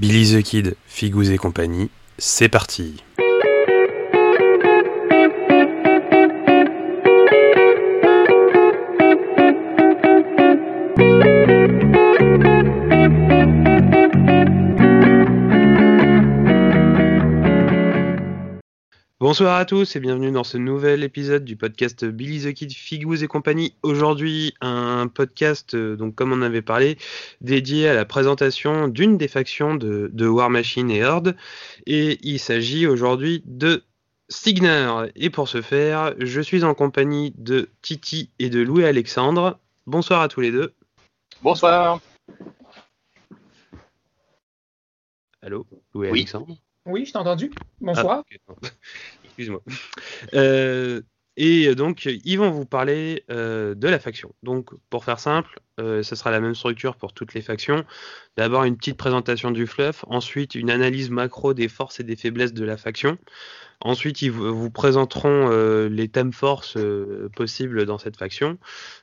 Billy the Kid, Figous et compagnie, c'est parti. Bonsoir à tous et bienvenue dans ce nouvel épisode du podcast Billy the Kid, Figous et compagnie. Aujourd'hui, un podcast, euh, donc comme on avait parlé, dédié à la présentation d'une des factions de, War Machine et Horde. Et il s'agit aujourd'hui de Signer. Et pour ce faire, je suis en compagnie de Titi et de Louis Alexandre. Bonsoir à tous les deux. Bonsoir. Allô, Louis Alexandre oui, je t'ai entendu. Bonsoir. Ah, Excuse-moi. Euh, et donc, ils vont vous parler euh, de la faction. Donc, pour faire simple, euh, ce sera la même structure pour toutes les factions. D'abord, une petite présentation du fluff. Ensuite, une analyse macro des forces et des faiblesses de la faction. Ensuite, ils vous présenteront les thèmes forces possibles dans cette faction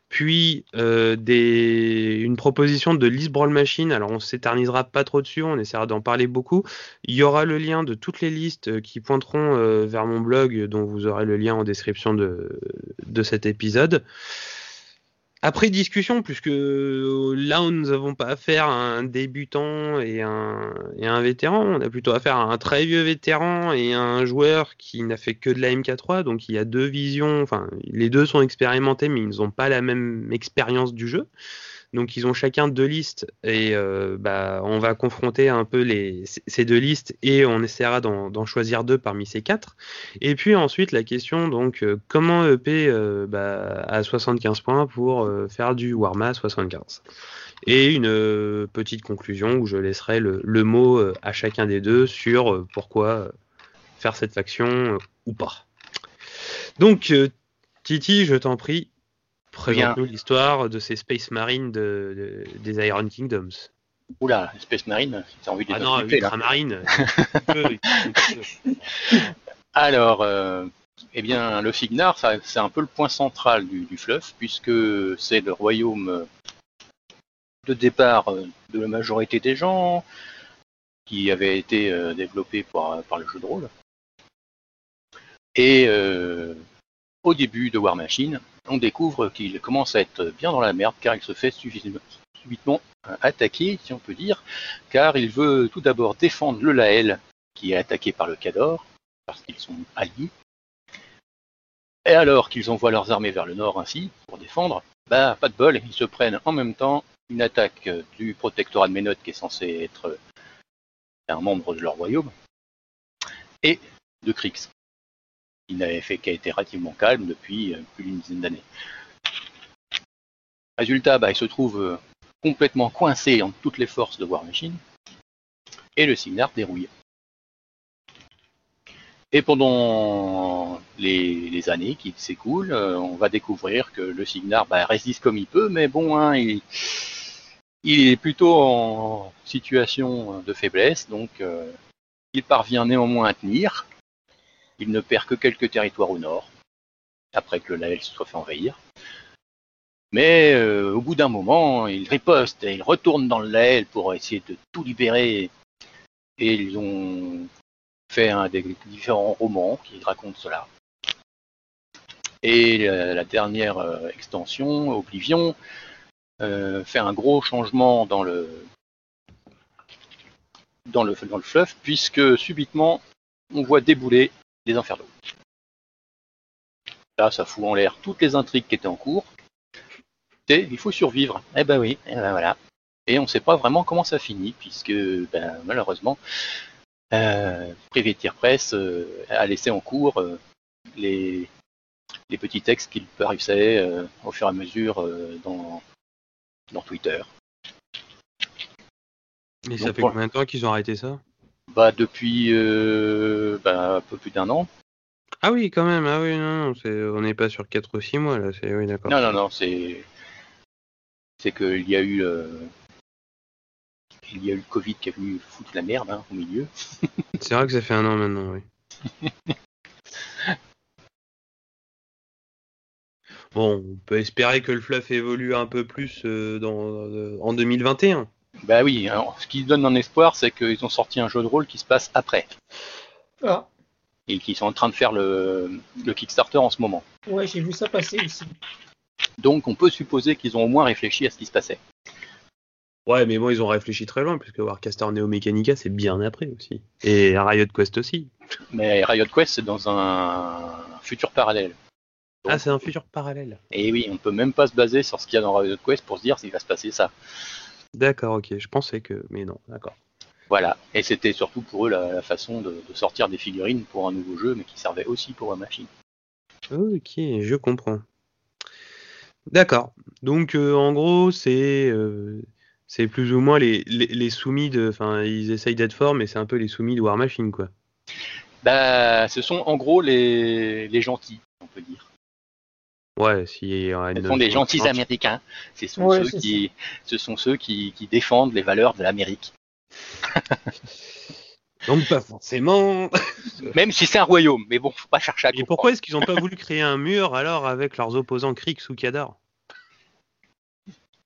puis euh, une proposition de List Brawl Machine. Alors on s'éternisera pas trop dessus, on essaiera d'en parler beaucoup. Il y aura le lien de toutes les listes euh, qui pointeront euh, vers mon blog, dont vous aurez le lien en description de cet épisode. Après discussion, puisque là, nous n'avons pas affaire à un débutant et un, et un vétéran, on a plutôt affaire à un très vieux vétéran et un joueur qui n'a fait que de la MK3, donc il y a deux visions, enfin, les deux sont expérimentés, mais ils n'ont pas la même expérience du jeu. Donc ils ont chacun deux listes et euh, bah, on va confronter un peu ces deux listes et on essaiera d'en choisir deux parmi ces quatre. Et puis ensuite la question donc euh, comment EP euh, à 75 points pour faire du Warma 75. Et une petite conclusion où je laisserai le mot à chacun des deux sur pourquoi faire cette faction ou pas. Donc Titi, je t'en prie, Présente-nous l'histoire de ces Space Marines de, des Iron Kingdoms. Oula, Space Marine, t'as envie de Ah non, Ultramarine. Alors, euh, eh bien, le Fignar, c'est un peu le point central du, du fluff, puisque c'est le royaume de départ euh, de la majorité des gens, qui avait été euh, développé par, par, le jeu de rôle. Et au début de War Machine, on découvre qu'il commence à être bien dans la merde car il se fait subitement attaquer, si on peut dire, car il veut tout d'abord défendre le Lael qui est attaqué par le Cador, parce qu'ils sont alliés. Et alors qu'ils envoient leurs armées vers le nord ainsi, pour défendre, bah pas de bol, ils se prennent en même temps une attaque du protectorat de Ménote qui est censé être un membre de leur royaume, et de Krix qui n'avait fait qu'à été relativement calme depuis euh, plus d'une dizaine d'années. Résultat, bah, il se trouve euh, complètement coincé entre toutes les forces de War Machine, et le Signar dérouille. Et pendant les, années qui s'écoulent, euh, on va découvrir que le Signar bah, résiste comme il peut, mais bon, hein, il, est plutôt en situation de faiblesse, donc il parvient néanmoins à tenir, il ne perd que quelques territoires au nord, après que le Lael se soit fait envahir. Mais euh, au bout d'un moment, il riposte et il retourne dans le Lael pour essayer de tout libérer. Et ils ont fait un des différents romans qui racontent cela. Et la, dernière euh, extension, Oblivion, euh, fait un gros changement dans le fluff, puisque subitement on voit débouler des enfers d'eau. Là, ça fout en l'air toutes les intrigues qui étaient en cours. Il faut survivre. Eh ben oui, et eh ben voilà. Et on ne sait pas vraiment comment ça finit, puisque ben, malheureusement, euh, Privateer Press euh, a laissé en cours euh, les, les, petits textes qu'il paraissaient euh, au fur et à mesure dans, dans Twitter. Et ça fait combien de temps qu'ils ont arrêté ça? Bah, depuis euh, bah, un peu plus d'un an. Ah oui, quand même. Ah oui, non, on n'est pas sur 4 ou 6 mois là. C'est oui, d'accord. Non, non, non, c'est c'est qu'il y a eu euh, il y a eu le Covid qui est venu foutre la merde hein, au milieu. c'est vrai que ça fait un an maintenant, oui. bon, on peut espérer que le fluff évolue un peu plus euh, dans, en 2021. Bah oui, alors, ce qui donne un espoir, c'est qu'ils ont sorti un jeu de rôle qui se passe après. Ah, Et qu'ils sont en train de faire le, le Kickstarter en ce moment. ouais, j'ai vu ça passer aussi. Donc on peut supposer qu'ils ont au moins réfléchi à ce qui se passait. Ouais, mais bon, ils ont réfléchi très loin, puisque Warcaster Neo Mechanica, c'est bien après aussi. Et Riot Quest aussi. Mais Riot Quest, c'est dans un futur parallèle. Ah, c'est un futur parallèle. Et oui, on peut même pas se baser sur ce qu'il y a dans Riot Quest pour se dire s'il va se passer ça. D'accord, ok. Je pensais que. Mais non, d'accord. Voilà. Et c'était surtout pour eux la, la façon de, de sortir des figurines pour un nouveau jeu, mais qui servait aussi pour la machine. Ok, je comprends. D'accord. Donc, euh, en gros, c'est euh, c'est plus ou moins les, les, les soumis de. Enfin, ils essayent d'être forts, mais c'est un peu les soumis de War Machine, quoi. Bah, ce sont en gros les, les gentils, on peut dire. Ouais, si. il y a Ce sont des gentils américains. Ce sont Ouais, ceux, qui, ce sont ceux qui, qui défendent les valeurs de l'Amérique. Donc, pas forcément. Même si c'est un royaume, mais bon, faut pas chercher à Et pourquoi est-ce qu'ils n'ont pas voulu créer un mur alors avec leurs opposants Krix ou Kadar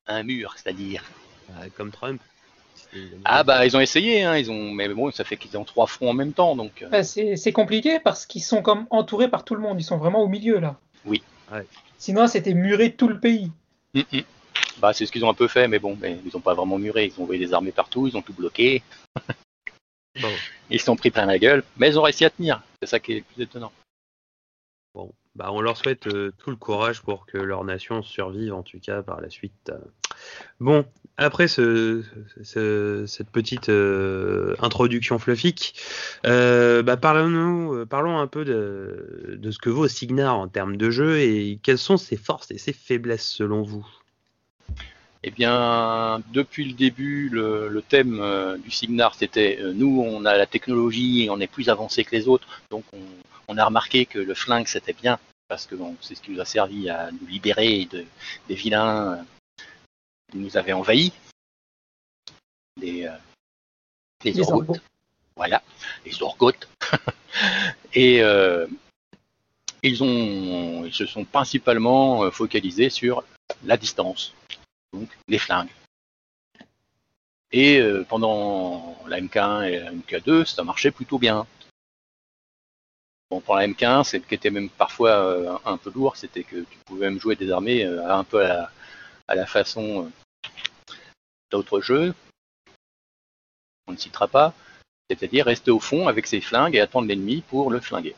Un mur, c'est-à-dire? Bah, Comme Trump. Ah bah ils ont essayé, hein, ils ont, mais bon, ça fait qu'ils ont trois fronts en même temps, donc. euh, Bah, c'est compliqué parce qu'ils sont comme entourés par tout le monde. Ils sont vraiment au milieu là. Oui. Ouais. Sinon, c'était muré tout le pays. hum, hum. Bah c'est ce qu'ils ont un peu fait, mais bon, mais ils ont pas vraiment muré. Ils ont envoyé des armées partout, ils ont tout bloqué, Bon. ils se sont pris plein la gueule, mais ils ont réussi à tenir. C'est ça qui est le plus étonnant. Bon, bah on leur souhaite euh, tout le courage pour que leur nation survive en tout cas par la suite. euh. Bon, après ce, ce- cette petite euh, introduction fluffique, euh, bah euh, parlons un peu de, ce que vaut Signar en termes de jeu et quelles sont ses forces et ses faiblesses selon vous? Eh bien, depuis le début, le, thème du Signar, c'était nous, on a la technologie et on est plus avancé que les autres, donc on, a remarqué que le flingue c'était bien parce que c'est ce qui nous a servi à nous libérer de, des vilains nous avaient envahis, des, euh, des Les orgoths. Voilà, les Orgoths. et euh, ils ont, ils se sont principalement euh, focalisés sur la distance donc les flingues. Et euh, pendant la MK1 et la MK2, ça marchait plutôt bien. Bon, pour la MK1, c'est qui était même parfois un peu lourd, c'était que tu pouvais même jouer des armées un peu à la, à la façon euh, d'autres jeux. On ne citera pas. C'est-à-dire rester au fond avec ses flingues et attendre l'ennemi pour le flinguer.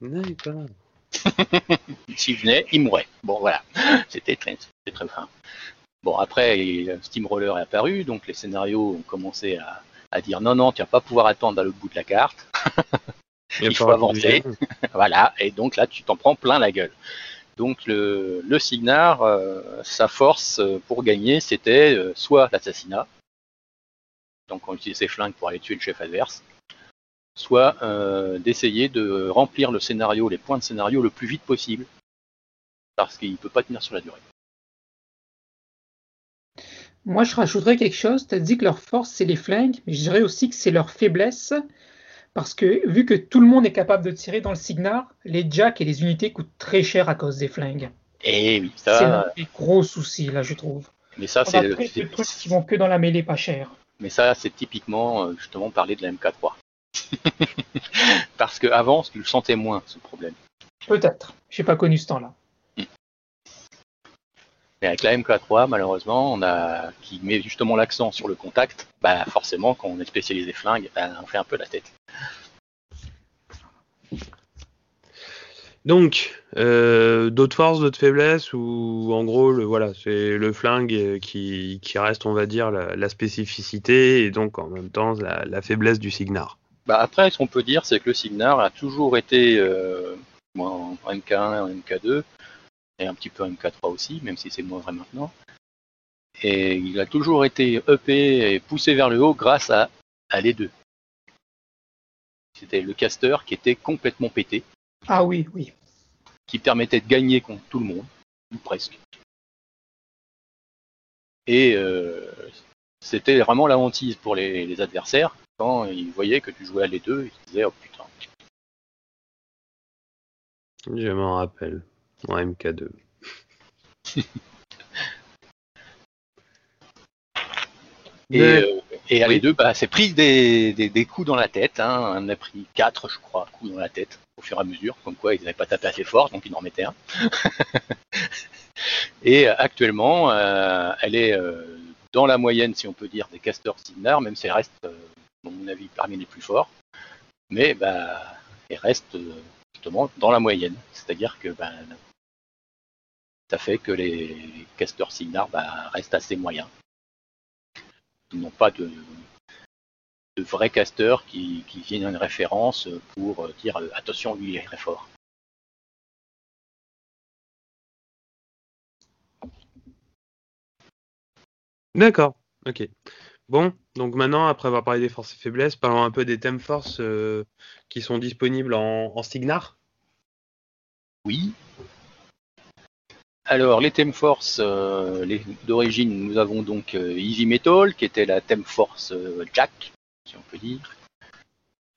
D'accord. S'il venait, il mourait. Bon, voilà. C'était très, très fin. Bon, après, il- Steamroller est apparu, donc les scénarios ont commencé à, à dire non, non, tu vas pas pouvoir attendre à l'autre bout de la carte. Il faut avancer. voilà, et donc là, tu t'en prends plein la gueule. Donc le, Signar, euh, sa force euh, pour gagner, c'était euh, soit l'assassinat, donc on utilisait ses flingues pour aller tuer le chef adverse, soit d'essayer de remplir le scénario, les points de scénario le plus vite possible, parce qu'il peut pas tenir sur la durée. Moi, je rajouterais quelque chose. Tu as dit que leur force, c'est les flingues, mais je dirais aussi que c'est leur faiblesse. Parce que vu que tout le monde est capable de tirer dans le Signar, les jacks et les unités coûtent très cher à cause des flingues. Et oui, C'est ça, l'un des gros soucis, là, je trouve. mais ça c'est a le- très peu c'est- de trucs qui vont que dans la mêlée pas cher. Mais ça, c'est typiquement euh, justement parler de la MK3. Parce qu'avant, tu le sentais moins, ce problème. Peut-être. J'ai pas connu ce temps-là. Mais avec la MK3, malheureusement, on a qui met justement l'accent sur le contact, bah forcément, quand on est spécialisé flingue, bah, on fait un peu la tête. Donc, euh, d'autres forces, d'autres faiblesses, ou en gros, le, voilà, c'est le flingue euh, qui, reste, on va dire, la, spécificité et donc en même temps la, faiblesse du Signar. Bah après, ce qu'on peut dire, c'est que le Signar a toujours été euh, en MK1 et en MK2, et un petit peu en MK3 aussi, même si c'est moins vrai maintenant. Et il a toujours été EP et poussé vers le haut grâce à les deux. C'était le caster qui était complètement pété, Ah oui, oui. qui permettait de gagner contre tout le monde, ou presque. Et euh, c'était vraiment la hantise pour les, les adversaires. Quand ils voyaient que tu jouais à les deux, ils se disaient oh putain. Je m'en rappelle, en MK2. Et, Ouais. euh, et à Oui. les deux, bah, c'est pris des, des, des coups dans la tête. Hein. On a pris quatre, je crois, coups dans la tête au fur et à mesure. Comme quoi, ils n'avaient pas tapé assez fort, donc ils en remettaient un. et euh, actuellement, euh, elle est euh, dans la moyenne, si on peut dire, des casteurs Signar, même si elle reste, euh, à mon avis, parmi les plus forts. Mais bah, elle reste justement dans la moyenne. C'est-à-dire que bah, ça fait que les casteurs Signar bah, restent assez moyens. Ils n'ont pas de, de vrais casteurs qui, qui viennent à une référence pour euh, dire euh, attention, lui il est très fort. D'accord, ok. Bon, donc maintenant, après avoir parlé des forces et faiblesses, parlons un peu des thèmes forces euh, qui sont disponibles en, en Signar? Oui. Alors, les Theme Force euh, d'origine, nous avons donc euh, Easy Metal, qui était la Theme Force euh, Jack, si on peut dire.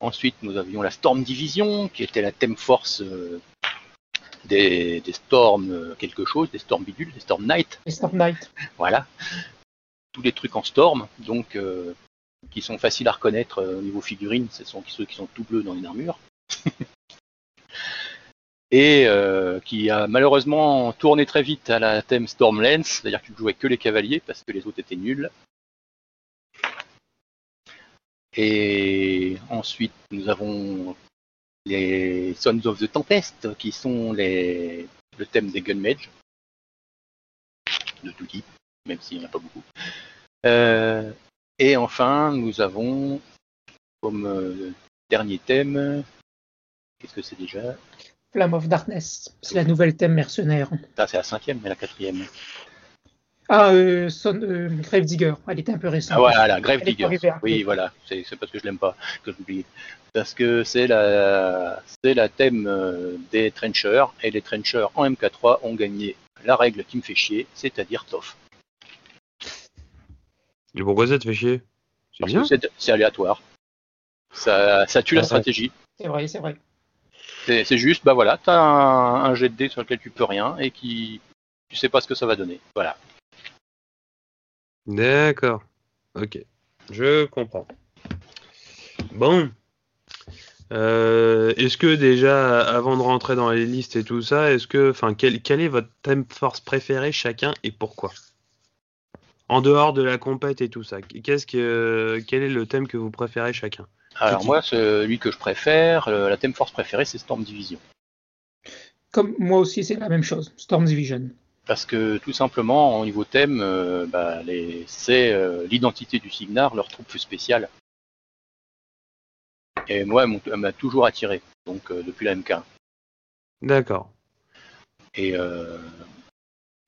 Ensuite, nous avions la Storm Division, qui était la Theme Force euh, des, des Storm quelque chose, des Storm Bidule, des Storm Knight. Les Storm Knight. Voilà. Tous les trucs en Storm, donc euh, qui sont faciles à reconnaître euh, au niveau figurine, ce sont ceux qui sont tout bleus dans une armure. Et euh, qui a malheureusement tourné très vite à la thème Stormlands, c'est-à-dire qu'il ne jouait que les cavaliers parce que les autres étaient nuls. Et ensuite, nous avons les Sons of the Tempest, qui sont les, le thème des Gunmage, de tout type, même s'il n'y en a pas beaucoup. Euh, et enfin, nous avons comme euh, dernier thème, qu'est-ce que c'est déjà? Flame of Darkness. C'est la nouvelle thème mercenaire. Ah, c'est la cinquième, mais la quatrième. Ah, euh, Son, euh, Gravedigger. Elle était un peu récente. Ah voilà, Grave Digger. Oui, voilà, c'est parce que je l'aime pas que je l'oublie. Parce que c'est la, thème euh, des trenchers, et les trenchers en MK3 ont gagné la règle qui me fait chier, c'est-à-dire TOF. Et pourquoi ça te fait chier? C'est aléatoire. Ça, ça tue la Ah, stratégie. C'est vrai, c'est vrai. C'est juste, bah voilà, t'as un, jet de dés sur lequel tu peux rien et qui, tu sais pas ce que ça va donner. Voilà. D'accord. Ok. Je comprends. Bon. Euh, est-ce que déjà, avant de rentrer dans les listes et tout ça, est-ce que, quel est votre thème force préféré chacun et pourquoi? En dehors de la compète et tout ça, qu'est-ce que, quel est le thème que vous préférez chacun? Alors moi, celui que je préfère, euh, la thème force préférée, c'est Storm Division. Comme moi aussi, c'est la même chose. Storm Division. Parce que tout simplement, au niveau thème, euh, bah, les- c'est euh, l'identité du Signar, leur troupe spéciale. Et moi, elle m'a toujours attiré, donc euh, depuis la MK. D'accord. Et euh,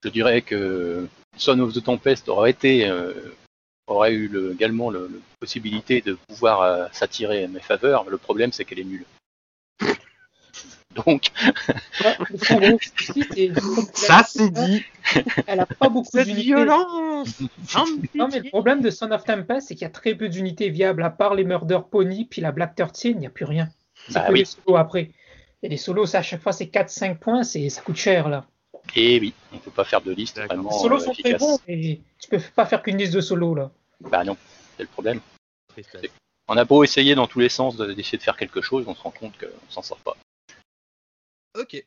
je dirais que Son of the Tempest aurait été, euh, aurait eu le- également le, le possibilité de pouvoir euh, s'attirer à mes faveurs. Le problème, c'est qu'elle est nulle. Donc, Ouais, Ça c'est dit. Elle a pas beaucoup d'unités. violence. Non, mais le problème de Son of Tempest, c'est qu'il y a très peu d'unités viables. À part les Murder Pony, puis la Black 13, il n'y a plus rien. C'est Bah que oui. les solos après. Et les solos, ça, à chaque fois, c'est 4-5 points, c'est- ça coûte cher, là. et oui, on peut pas faire de liste vraiment Les solos euh, sont très efficace. bons, mais tu peux pas faire qu'une liste de solos, là. Bah non, c'est le problème. On a beau essayer dans tous les sens de- d'essayer de faire quelque chose, on se rend compte qu'on s'en sort pas. Ok.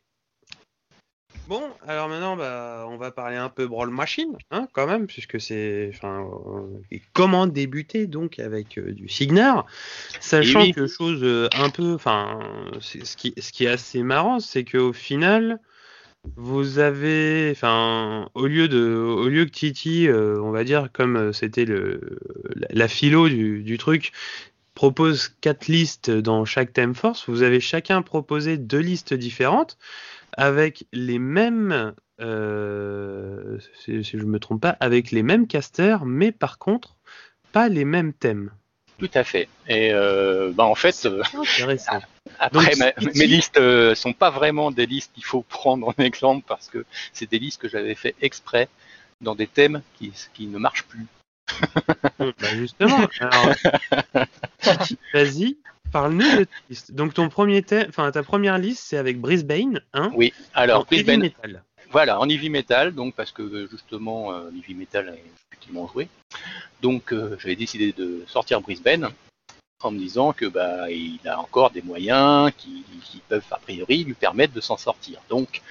Bon, alors maintenant, bah, on va parler un peu Brawl Machine, hein, quand même, puisque c'est, enfin, euh, et comment débuter donc avec euh, du Signar, sachant oui. que chose euh, un peu, enfin, c'est- ce qui, ce qui est assez marrant, c'est qu'au final, vous avez, enfin, au lieu de, au lieu que Titi, euh, on va dire comme euh, c'était le, la, la philo du, du truc, propose quatre listes dans chaque thème force, vous avez chacun proposé deux listes différentes avec les mêmes, euh, si, si je me trompe pas, avec les mêmes casters, mais par contre pas les mêmes thèmes. Tout à fait. Et euh, bah en fait, euh, Intéressant. après, Donc, ma- Titi- mes listes euh, sont pas vraiment des listes qu'il faut prendre en exemple parce que c'est des listes que j'avais fait exprès dans des thèmes qui, qui ne marchent plus. Bah, justement. alors, Vas-y, parle-nous de ta liste. Donc ton premier thème, enfin ta première liste, c'est avec Brisbane, hein Oui. Alors, heavy Brisbane, metal. Voilà, en heavy metal, donc parce que justement euh, heavy metal est effectivement joué. Donc euh, j'avais décidé de sortir Brisbane en me disant que bah il a encore des moyens qui, peuvent a priori lui permettre de s'en sortir. Donc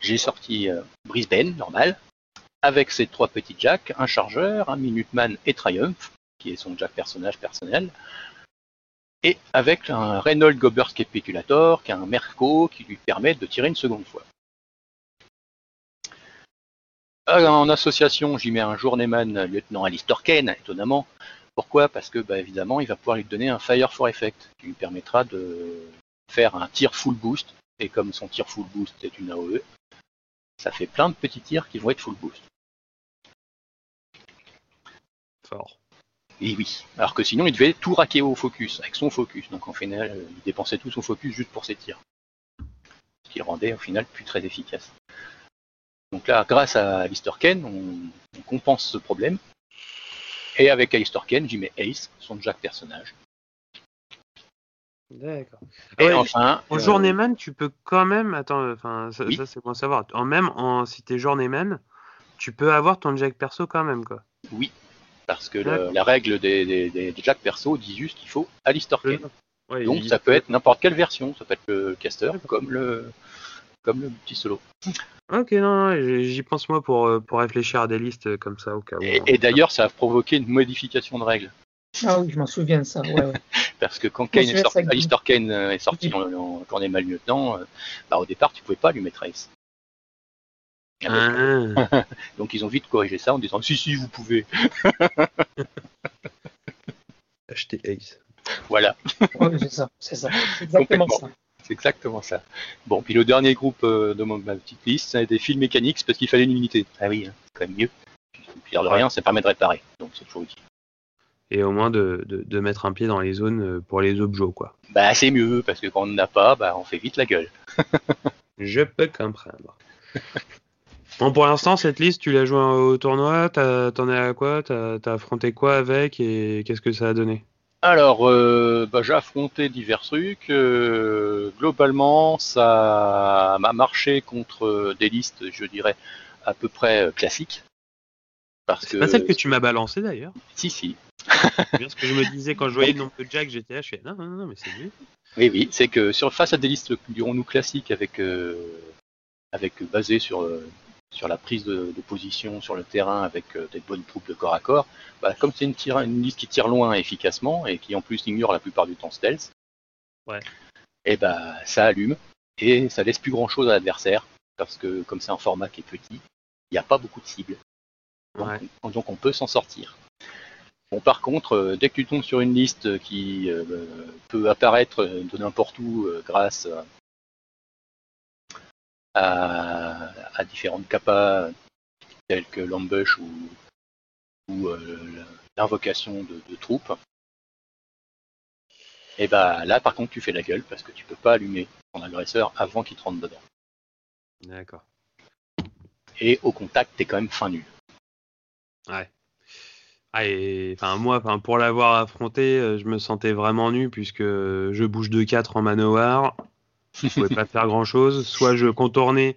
j'ai sorti euh, Brisbane normal avec ses trois petits jacks, un chargeur, un Minuteman et Triumph qui est son jack personnage personnel. Et avec un Reynolds Gobber Speculator, qui a un Merco qui lui permet de tirer une seconde fois. Euh, En association, j'y mets un journeyman lieutenant Alistair Kane, étonnamment. Pourquoi? Parce que, bah, évidemment, il va pouvoir lui donner un Fire for Effect, qui lui permettra de faire un tir full boost. Et comme son tir full boost est une AOE, ça fait plein de petits tirs qui vont être full boost. Fort. Et oui. Alors que sinon, il devait tout raquer au focus, avec son focus. Donc, en final, euh, il dépensait tout son focus juste pour ses tirs. Ce qui le rendait, au final, plus très efficace. Donc là, grâce à Alistair Ken, on, on compense ce problème. Et avec Alistair Ken, j'y mets Ace, son Jack personnage. D'accord. Et Ouais, enfin, En euh, journeyman, tu peux quand même. Attends, enfin, ça, Oui. ça, c'est bon à savoir. En même, en, si t'es journeyman, tu peux avoir ton jack perso quand même, quoi. oui, parce que le- la règle des, des, des- des Jack perso dit juste qu'il faut Alistair. Ouais, Donc il- ça peut être n'importe quelle version, ça peut être le caster comme le comme le petit solo. Ok, non, non, j'y pense moi pour, euh, pour réfléchir à des listes euh, comme ça au cas où. Et, et d'ailleurs, ça a provoqué une modification de règle. Ah oui, je m'en souviens de ça. Ouais, ouais. Parce que quand Kane est sorti. Alistair Kane euh, est sorti en, en cornet lieutenant, euh, bah, au départ, tu pouvais pas lui mettre Ace. Ah, Donc ils ont vite corrigé ça en disant si si vous pouvez. acheter Ace. Voilà, c'est ça, c'est ça. C'est exactement ça. C'est exactement ça. Bon, puis le dernier groupe euh, de ma petite liste, c'est des fils mécaniques parce qu'il fallait une unité. Ah oui, hein, c'est quand même mieux. Puis de rien, ça permet de réparer. Donc c'est toujours utile. Et au moins de, de, de mettre un pied dans les zones euh, pour les objets, quoi. Bah c'est mieux parce que quand on n'a pas, bah on fait vite la gueule. Je peux comprendre. Bon, pour l'instant, cette liste, tu l'as joué au tournoi, t'as- t'en es à quoi? T'as t'as affronté quoi avec et qu'est-ce que ça a donné? Alors, euh, bah, j'ai affronté divers trucs. euh, globalement, ça m'a marché contre euh, des listes, je dirais, à peu près classiques. Parce C'est que pas celle que tu m'as balancée d'ailleurs. si, si. C'est bien ce que je me disais quand je voyais le nombre de Jack je fais non, non, non, mais c'est mieux. Oui, oui, c'est que sur face à des listes, dirons-nous classiques, avec, euh, avec basées sur sur la prise de, de position sur le terrain, avec euh, des bonnes troupes de corps à corps, bah, comme c'est une, tire- une liste qui tire loin efficacement et qui en plus ignore la plupart du temps stealth, Ouais. et bah ça allume et ça laisse plus grand chose à l'adversaire parce que comme c'est un format qui est petit, il n'y a pas beaucoup de cibles. Donc, Ouais. on, donc on peut s'en sortir. Bon, par contre, euh, dès que tu tombes sur une liste qui euh, peut apparaître de n'importe où euh, grâce à, à différentes capas telles que l'ambush ou, ou euh, l'invocation de, de troupes, et bah là par contre tu fais la gueule parce que tu peux pas allumer ton agresseur avant qu'il te rentre dedans. D'accord. Et au contact t'es quand même fin nul. Ouais. Ah, et, enfin, moi, enfin, pour l'avoir affronté, euh, je me sentais vraiment nu puisque je bouge de 4 en manoir. Je pouvais pas faire grand chose. Soit je contournais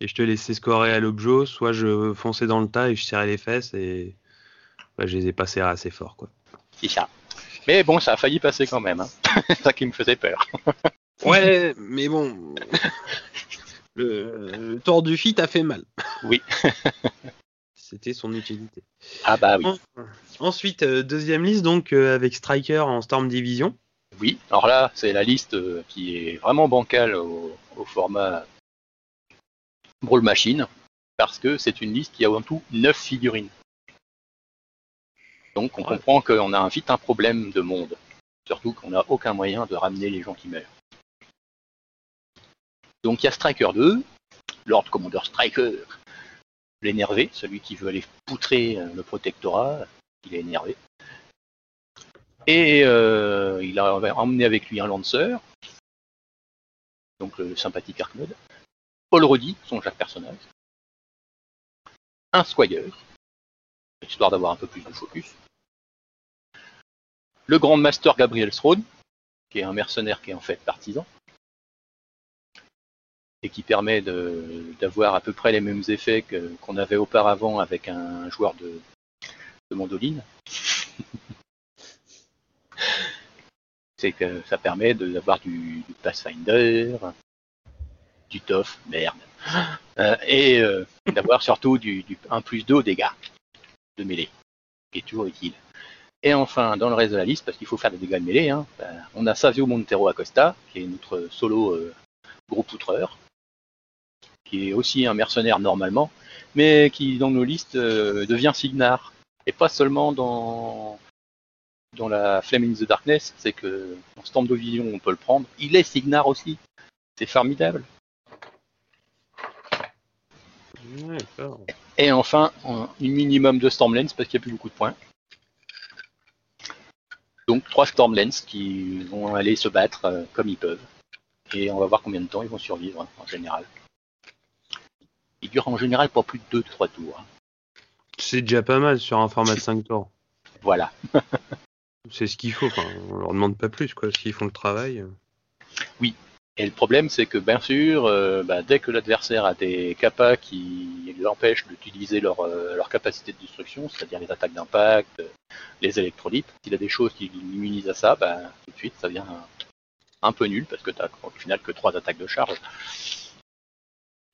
et je te laissais scorer à l'objet, soit je fonçais dans le tas et je serrais les fesses et ouais, je les ai pas serrés assez fort, quoi. C'est ça. Mais bon, ça a failli passer quand même. Hein. c'est ça qui me faisait peur. Ouais, mais bon. Le, le tour du fit a fait mal. Oui. C'était son utilité. Ah bah oui. Ensuite, euh, deuxième liste, donc euh, avec Striker en Storm Division. Oui. Alors là, c'est la liste euh, qui est vraiment bancale au, au format Brawl Machine parce que c'est une liste qui a en tout 9 figurines. Donc on Ouais. comprend qu'on a vite un problème de monde. Surtout qu'on n'a aucun moyen de ramener les gens qui meurent. Donc il y a Striker 2, Lord Commander Striker, l'énervé, celui qui veut aller poutrer euh, le protectorat, il est énervé. Et euh, il a emmené avec lui un lanceur, donc le sympathique Arknod, Paul Roddy, son Jacques personnage, un Squire, histoire d'avoir un peu plus de focus, le Grand Master Gabriel Throne, qui est un mercenaire qui est en fait partisan, et qui permet d'avoir à peu près les mêmes effets qu'on avait auparavant avec un joueur de, de mandoline. c'est que ça permet d'avoir du, du, Pathfinder, du TOF, merde, euh, et euh, d'avoir surtout du, du 1 plus 2 au dégâts de mêlée, qui est toujours utile. Et enfin, dans le reste de la liste, parce qu'il faut faire des dégâts de mêlée, hein, ben, on a Savio Montero Acosta, qui est notre solo euh, groupe outreur, qui est aussi un mercenaire normalement, mais qui dans nos listes euh, devient Signar. Et pas seulement dans, la Flame in the Darkness, c'est que en de Vision on peut le prendre. Il est Signar aussi. C'est formidable. Et enfin, un minimum de Stormlands parce qu'il n'y a plus beaucoup de points. Donc trois Stormlands qui vont aller se battre euh, comme ils peuvent. Et on va voir combien de temps ils vont survivre hein, en général. Ils durent en général pas plus de 2-3 tours. C'est déjà pas mal sur un format de 5 tours. Voilà. c'est ce qu'il faut, enfin, on leur demande pas plus, quoi, s'ils font le travail. Oui, et le problème, c'est que bien sûr, euh, bah, dès que l'adversaire a des capas qui l'empêchent d'utiliser leur, euh, leur, capacité de destruction, c'est-à-dire les attaques d'impact, les électrolytes, s'il a des choses qui l'immunisent à ça, bah, tout de suite, ça devient un, peu nul parce que tu au final que trois attaques de charge.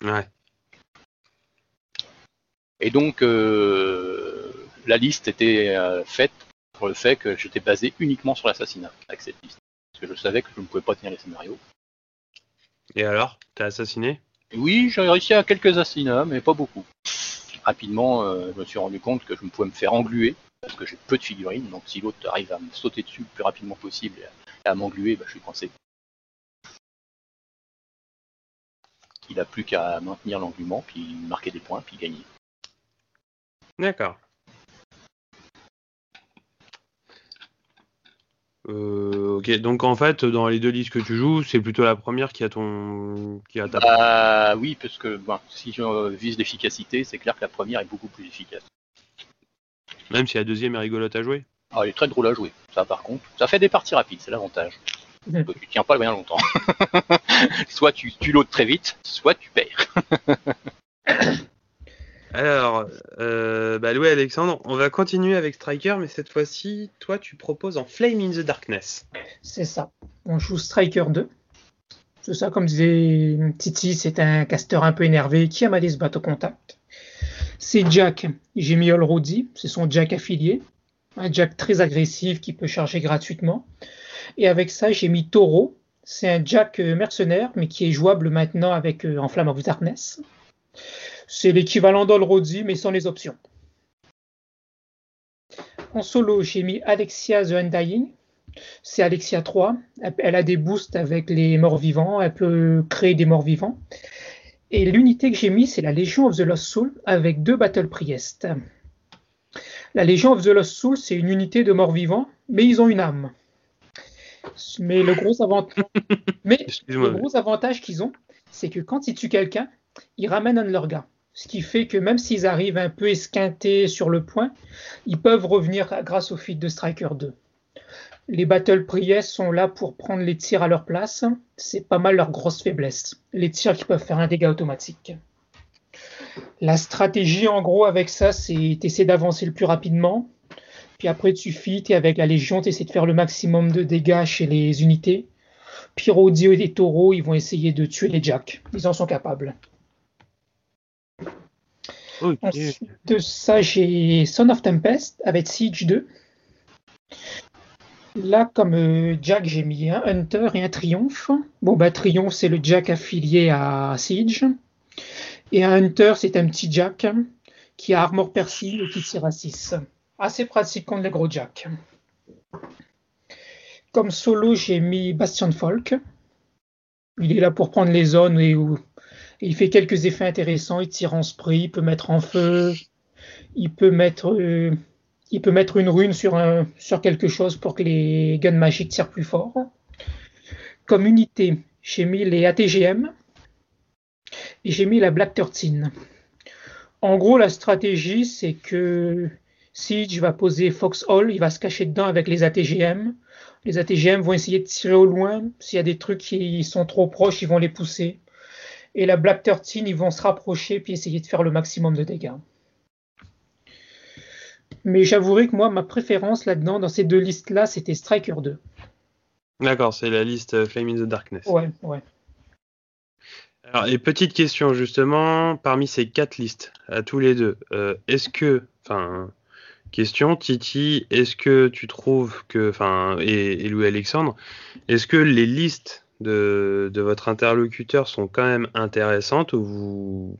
Ouais. Et donc, euh, la liste était faite pour le fait que j'étais basé uniquement sur l'assassinat avec cette liste. Parce que je savais que je ne pouvais pas tenir les scénarios. Et alors T'as assassiné? Oui, j'ai réussi à quelques assassinats, mais pas beaucoup. Rapidement, euh, je me suis rendu compte que je me pouvais me faire engluer, parce que j'ai peu de figurines, donc si l'autre arrive à me sauter dessus le plus rapidement possible et à m'engluer, bah, je suis coincé. Il n'a plus qu'à maintenir l'engluement, puis marquer des points, puis gagner. D'accord. Euh, ok, donc en fait, dans les deux listes que tu joues, c'est plutôt la première qui a ton, qui a ta. Bah, oui, parce que bon, si je vise l'efficacité, c'est clair que la première est beaucoup plus efficace. Même si la deuxième est rigolote à jouer. Ah, elle est très drôle à jouer. Ça, par contre, ça fait des parties rapides, c'est l'avantage. Mmh. Tu tiens pas bien longtemps. soit tu, tu l'autres très vite, soit tu perds. Alors, euh, bah ouais, Alexandre, on va continuer avec Striker, mais cette fois-ci, toi, tu proposes en Flame in the Darkness. C'est ça. On joue Striker 2. C'est ça, comme disait Titi, c'est un caster un peu énervé qui aime aller se battre au contact. C'est Jack, j'ai mis Allroady, c'est son Jack affilié. Un Jack très agressif qui peut charger gratuitement. Et avec ça, j'ai mis Taureau. C'est un Jack euh, mercenaire, mais qui est jouable maintenant avec euh, en Flame of Darkness. C'est l'équivalent d'Allroady, mais sans les options. En solo, j'ai mis Alexia The Undying. C'est Alexia 3. Elle a des boosts avec les morts vivants. Elle peut créer des morts vivants. Et l'unité que j'ai mis, c'est la Légion of the Lost Soul avec deux Battle Priest. La Légion of the Lost Soul, c'est une unité de morts vivants, mais ils ont une âme. Mais le gros, mais le gros avantage qu'ils ont, c'est que quand ils tuent quelqu'un, ils ramènent un de leurs gars. Ce qui fait que même s'ils arrivent un peu esquintés sur le point, ils peuvent revenir grâce au feat de Striker 2. Les Battle Priest sont là pour prendre les tirs à leur place. C'est pas mal leur grosse faiblesse. Les tirs qui peuvent faire un dégât automatique. La stratégie, en gros, avec ça, c'est essayer d'avancer le plus rapidement. Puis après, tu fites et avec la Légion, tu essaies de faire le maximum de dégâts chez les unités. Pyrodio et les taureaux, ils vont essayer de tuer les jacks. Ils en sont capables. Ensuite de ça, j'ai Son of Tempest avec Siege 2. Là, comme euh, Jack, j'ai mis un Hunter et un Triomphe. Bon, bah, Triomphe, c'est le Jack affilié à Siege. Et un Hunter, c'est un petit Jack qui a armor persil et qui tire à 6. Assez pratique contre les gros Jack. Comme solo, j'ai mis Bastion Folk. Il est là pour prendre les zones et il fait quelques effets intéressants. Il tire en spray, il peut mettre en feu, il peut mettre, euh, une rune sur, quelque chose pour que les guns magiques tirent plus fort. Comme unité, j'ai mis les ATGM et j'ai mis la Black 13. En gros, la stratégie, c'est que Siege va poser Foxhole, il va se cacher dedans avec les ATGM. Les ATGM vont essayer de tirer au loin. S'il y a des trucs qui sont trop proches, ils vont les pousser. Et la Black 13, ils vont se rapprocher puis essayer de faire le maximum de dégâts. Mais j'avouerai que moi, ma préférence là-dedans, dans ces deux listes-là, c'était Striker 2. D'accord, c'est la liste Flame in the Darkness. Ouais, ouais. Alors, et petite question justement, parmi ces quatre listes, à tous les deux, euh, est-ce que, enfin, question, Titi, est-ce que tu trouves que, enfin, et, et Louis-Alexandre, est-ce que les listes de, de, votre interlocuteur sont quand même intéressantes ou vous,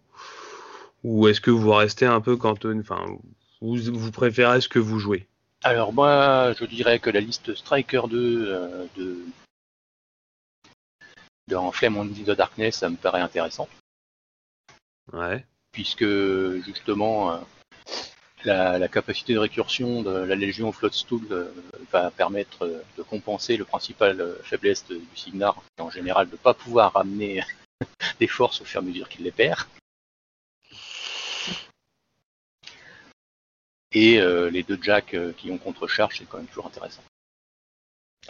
ou est-ce que vous restez un peu cantonné, enfin, vous, vous préférez ce que vous jouez? Alors moi, je dirais que la liste Striker 2 euh, de dans Flame on the Darkness, ça me paraît intéressant. Ouais. Puisque justement, euh, la, la, capacité de récursion de la Légion Floodstool euh, va permettre euh, de compenser le principal euh, faiblesse de, du Signar, qui est en général de ne pas pouvoir ramener des forces au fur et à mesure qu'il les perd. Et euh, les deux jacks qui ont contre-charge, c'est quand même toujours intéressant.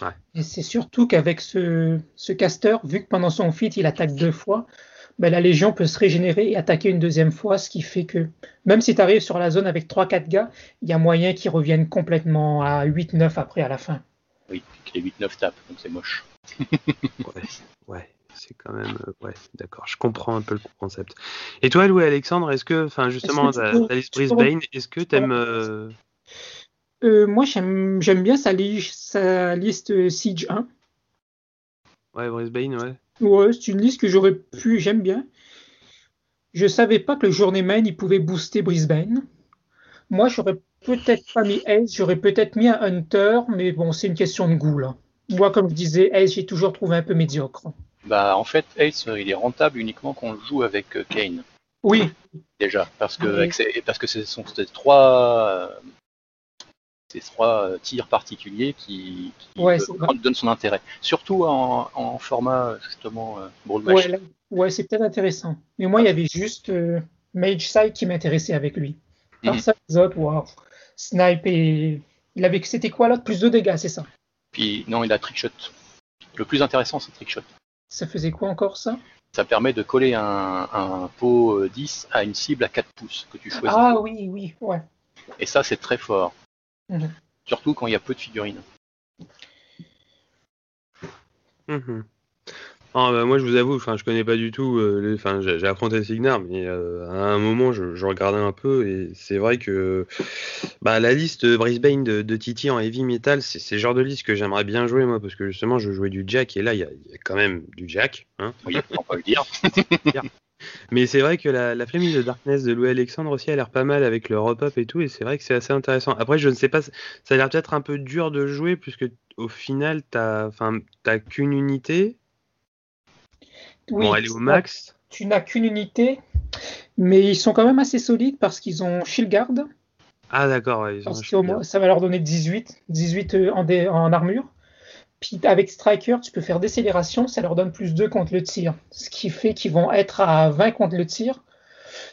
Ouais. Et c'est surtout qu'avec ce, ce caster, vu que pendant son feat il attaque deux fois, ben la Légion peut se régénérer et attaquer une deuxième fois, ce qui fait que même si tu arrives sur la zone avec 3-4 gars, il y a moyen qu'ils reviennent complètement à 8-9 après à la fin. Oui, les 8-9 tapent, donc c'est moche. ouais, ouais c'est quand même. Euh, ouais, d'accord, je comprends un peu le concept. Et toi, Louis Alexandre, est-ce que, enfin, justement, ta liste Brisbane, est-ce que tu aimes. Euh... Euh, moi, j'aime bien sa, li sa, liste Siege 1. Ouais, Brisbane, ouais. Ouais, c'est une liste que j'aurais pu, j'aime bien. Je savais pas que le Journeyman, il pouvait booster Brisbane. Moi, j'aurais peut-être pas mis Ace, j'aurais peut-être mis un Hunter, mais bon, c'est une question de goût, là. Moi, comme je disais, Ace, j'ai toujours trouvé un peu médiocre. Bah, en fait, Ace, il est rentable uniquement quand on le joue avec Kane. Oui. Déjà, parce que, oui. parce que ce sont ces trois, ces trois tirs particuliers qui, qui ouais, euh, donnent son intérêt. Surtout en, en format justement euh, Brawl Ouais, c'est peut-être intéressant. Mais moi, il y avait juste euh, Mage Side qui m'intéressait avec lui. Par mm -hmm. ça, les autres, wow. Snipe et. Il avait... C'était quoi l'autre? Plus de dégâts, c'est ça Puis non, il a Trickshot. Le plus intéressant, c'est Trickshot. Ça faisait quoi encore ça? Ça permet de coller un, un pot 10 à une cible à 4 pouces que tu choisis. Ah oui, oui, ouais. Et ça, c'est très fort. Mmh. Surtout quand il y a peu de figurines. Mmh. Ah, bah, moi, je vous avoue, enfin, je connais pas du tout. Euh, enfin, j'ai affronté Signar, mais euh, à un moment, je, je, regardais un peu et c'est vrai que bah, la liste Brisbane de, de Titi en heavy metal, c'est le genre de liste que j'aimerais bien jouer moi, parce que justement, je jouais du Jack et là, il y, y, a quand même du Jack. Hein oui, on peut le dire. Mais c'est vrai que la, la de Darkness de Louis Alexandre aussi a l'air pas mal avec le rep-up et tout, et c'est vrai que c'est assez intéressant. Après, je ne sais pas, ça a l'air peut-être un peu dur de jouer, puisque au final, t'as qu'une unité. Oui, bon, elle est au max. Tu n'as qu'une unité, mais ils sont quand même assez solides parce qu'ils ont Shield Guard. Ah, d'accord, ouais, parce que ça va leur donner 18, 18 en, dé, en armure. Puis avec Striker, tu peux faire décélération, ça leur donne plus 2 contre le tir. Ce qui fait qu'ils vont être à 20 contre le tir.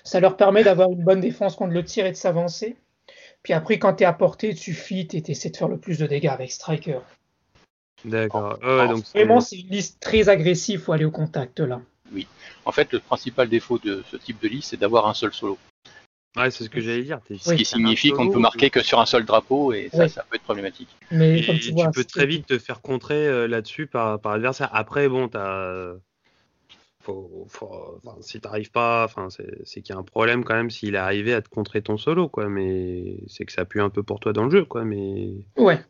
Ça leur permet d'avoir une bonne défense contre le tir et de s'avancer. Puis après, quand tu es à portée, tu fit et tu essaies de faire le plus de dégâts avec Striker. D'accord. Ouais, donc vraiment, c'est une liste très agressive, il faut aller au contact là. Oui. En fait, le principal défaut de ce type de liste, c'est d'avoir un seul solo. Ouais, c'est ce que j'allais dire. Ce oui, qui signifie qu'on ne peut marquer que sur un seul drapeau et ça, oui. ça peut être problématique. Mais et comme tu, peux très vite te faire contrer euh, là-dessus par, par l'adversaire. Après, bon, t'as. Faut, faut, enfin, si t'arrives pas, enfin, c'est qu'il y a un problème quand même s'il est arrivé à te contrer ton solo, quoi. Mais c'est que ça pue un peu pour toi dans le jeu, quoi. Mais. Ouais.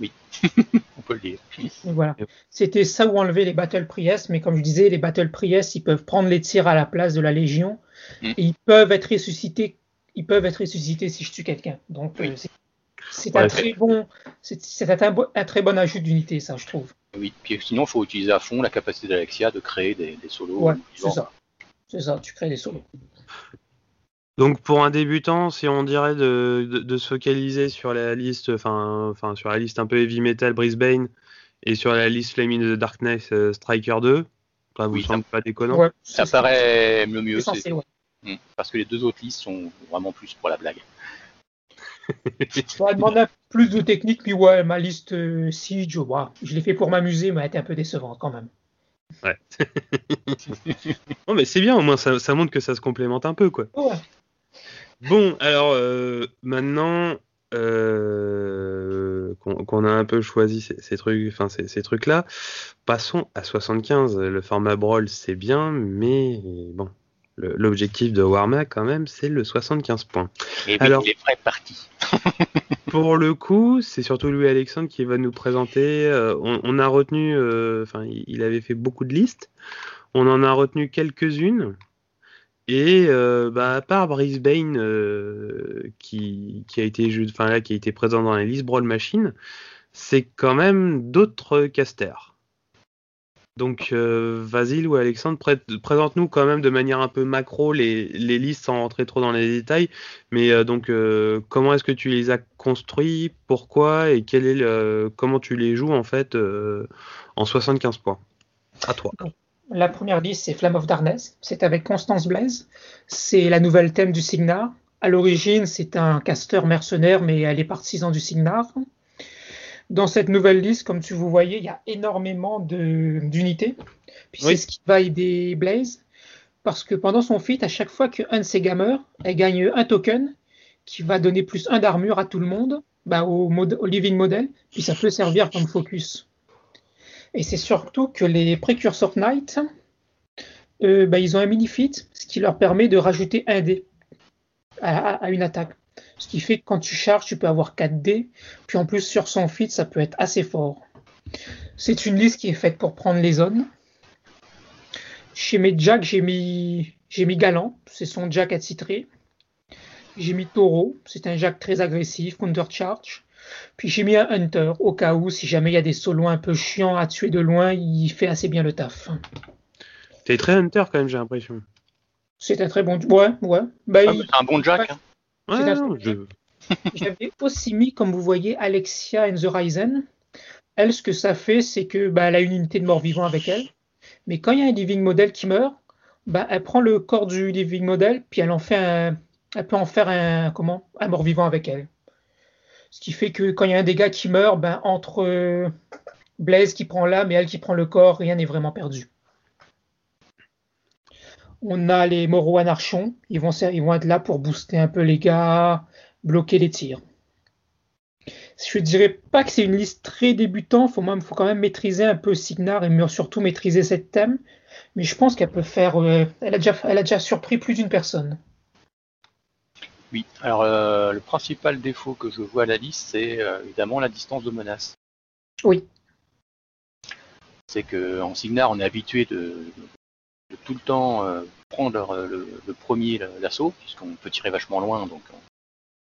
Oui, peut le dire. Voilà. C'était ça où enlever les Battle Priest, mais comme je disais, les Battle Priest, ils peuvent prendre les tirs à la place de la Légion. Mm. Et ils peuvent être ressuscités. Ils peuvent être ressuscités si je tue quelqu'un. Donc oui. euh, c'est ouais, un très bon, c'est un, un, très bon ajout d'unité, ça, je trouve. Oui. Puis sinon, il faut utiliser à fond la capacité d'Alexia de créer des, des solos. Ouais, c'est ça. C'est ça. Tu crées des solos. Donc pour un débutant, si on dirait de, de, de se focaliser sur la liste, enfin, enfin sur la liste un peu heavy metal Brisbane et sur la liste Flame in the Darkness euh, Striker 2, ça vous oui, semble ça, pas déconnant? Ouais, Ça paraît le mieux. Ouais. Mmh, parce que les deux autres listes sont vraiment plus pour la blague. ça demande plus de technique, puis ouais, ma liste euh, Siege, ouais, je l'ai fait pour m'amuser, mais elle était un peu décevante quand même. Ouais. non, mais c'est bien, au moins ça, ça, montre que ça se complémente un peu, quoi. Ouais. Bon, alors euh, maintenant euh, qu'on a un peu choisi ces, ces trucs, enfin ces, ces trucs-là, passons à 75. Le format Brawl, c'est bien, mais bon, l'objectif de Warma quand même, c'est le 75 points. Et Alors, il est prêt parti. pour le coup, c'est surtout Louis Alexandre qui va nous présenter. Euh, on, on, a retenu, enfin, il avait fait beaucoup de listes. On en a retenu quelques-unes. Et euh, bah, à part Brisbane euh, qui, a été présent dans la liste Brawl Machine, c'est quand même d'autres casters. Donc euh, Vasile ou Alexandre, pré présente-nous quand même de manière un peu macro les, les, listes sans rentrer trop dans les détails. Mais euh, donc euh, comment est-ce que tu les as construits, pourquoi? Et quel est le, comment tu les joues en fait en 75 points? À toi. La première liste, c'est Flame of Darkness. C'est avec Constance Blaise. C'est la nouvelle thème du Signar. À l'origine, c'est un caster mercenaire, mais elle est partisan du Signar. Dans cette nouvelle liste, comme tu vous voyez, il y a énormément d'unités. Puis oui. c'est ce qui va aider Blaze. Parce que pendant son feat, à chaque fois qu'un de ses gamers, elle gagne un token qui va donner plus un d'armure à tout le monde, bah, au, au living model, puis ça peut servir comme focus. Et c'est surtout que les Precursor Knight, euh, bah, ils ont un mini-fit, ce qui leur permet de rajouter un dé à, à, une attaque. Ce qui fait que quand tu charges, tu peux avoir 4 dés. Puis en plus, sur son fit, ça peut être assez fort. C'est une liste qui est faite pour prendre les zones. Chez mes jacks, j'ai mis, Galant, c'est son jack attitré. J'ai mis Taureau, c'est un jack très agressif, counter-charge. Puis j'ai mis un Hunter, au cas où, si jamais il y a des solos un peu chiants à tuer de loin, il fait assez bien le taf. T'es très Hunter quand même, j'ai l'impression. C'est un très bon. Ouais, ouais. Bah, ah, il... C'est un bon Jack. Hein. Ouais, non, je... J'avais aussi mis, comme vous voyez, Alexia and the Ryzen. Elle, ce que ça fait, c'est que bah, elle a une unité de mort-vivant avec elle. Mais quand il y a un living model qui meurt, bah, elle prend le corps du living model, puis elle en fait un, elle peut en faire un comment, un mort-vivant avec elle. Ce qui fait que quand il y a un dégât qui meurt, ben, entre euh, Blaze qui prend l'âme et elle qui prend le corps, rien n'est vraiment perdu. On a les Moro Anarchons, ils vont, être là pour booster un peu les gars, bloquer les tirs. Je ne dirais pas que c'est une liste très débutant, il faut, quand même maîtriser un peu Signar et surtout maîtriser cette thème. Mais je pense qu'elle peut faire. Euh, elle a déjà surpris plus d'une personne. Oui, alors euh, le principal défaut que je vois à la liste, c'est euh, évidemment la distance de menace. Oui. C'est qu'en Signar, on est habitué de, de tout le temps euh, prendre le, le premier l'assaut, puisqu'on peut tirer vachement loin, donc on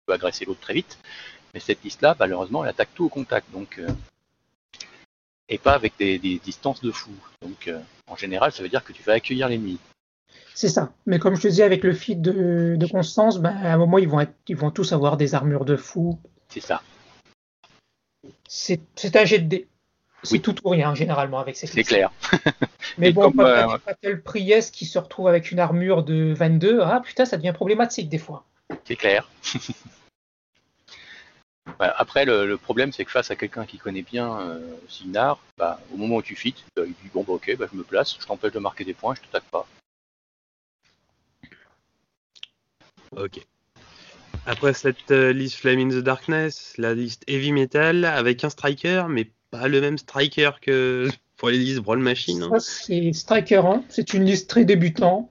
peut agresser l'autre très vite. Mais cette liste-là, malheureusement, elle attaque tout au contact, donc euh, et pas avec des, des, distances de fou. Donc euh, en général, ça veut dire que tu vas accueillir l'ennemi. C'est ça. Mais comme je te disais, avec le feed de, de Constance, ben, à un moment, ils vont, être, ils vont tous avoir des armures de fou. C'est ça. C'est un jet de dés. C'est oui. tout ou rien, généralement, avec ces C'est clair. Mais bon, comme, euh... tel Priest qui se retrouve avec une armure de 22, ah putain, ça devient problématique des fois. C'est clair. Après, le, le problème, c'est que face à quelqu'un qui connaît bien euh, Signar, bah, au moment où tu fites, bah, il dit bon, bah, ok, bah, je me place, je t'empêche de marquer des points, je te t'attaque pas. Ok. Après cette euh, liste Flame in the Darkness, la liste Heavy Metal avec un striker, mais pas le même striker que pour les listes Brawl Machine. Hein. C'est Striker 1, c'est une liste très débutant.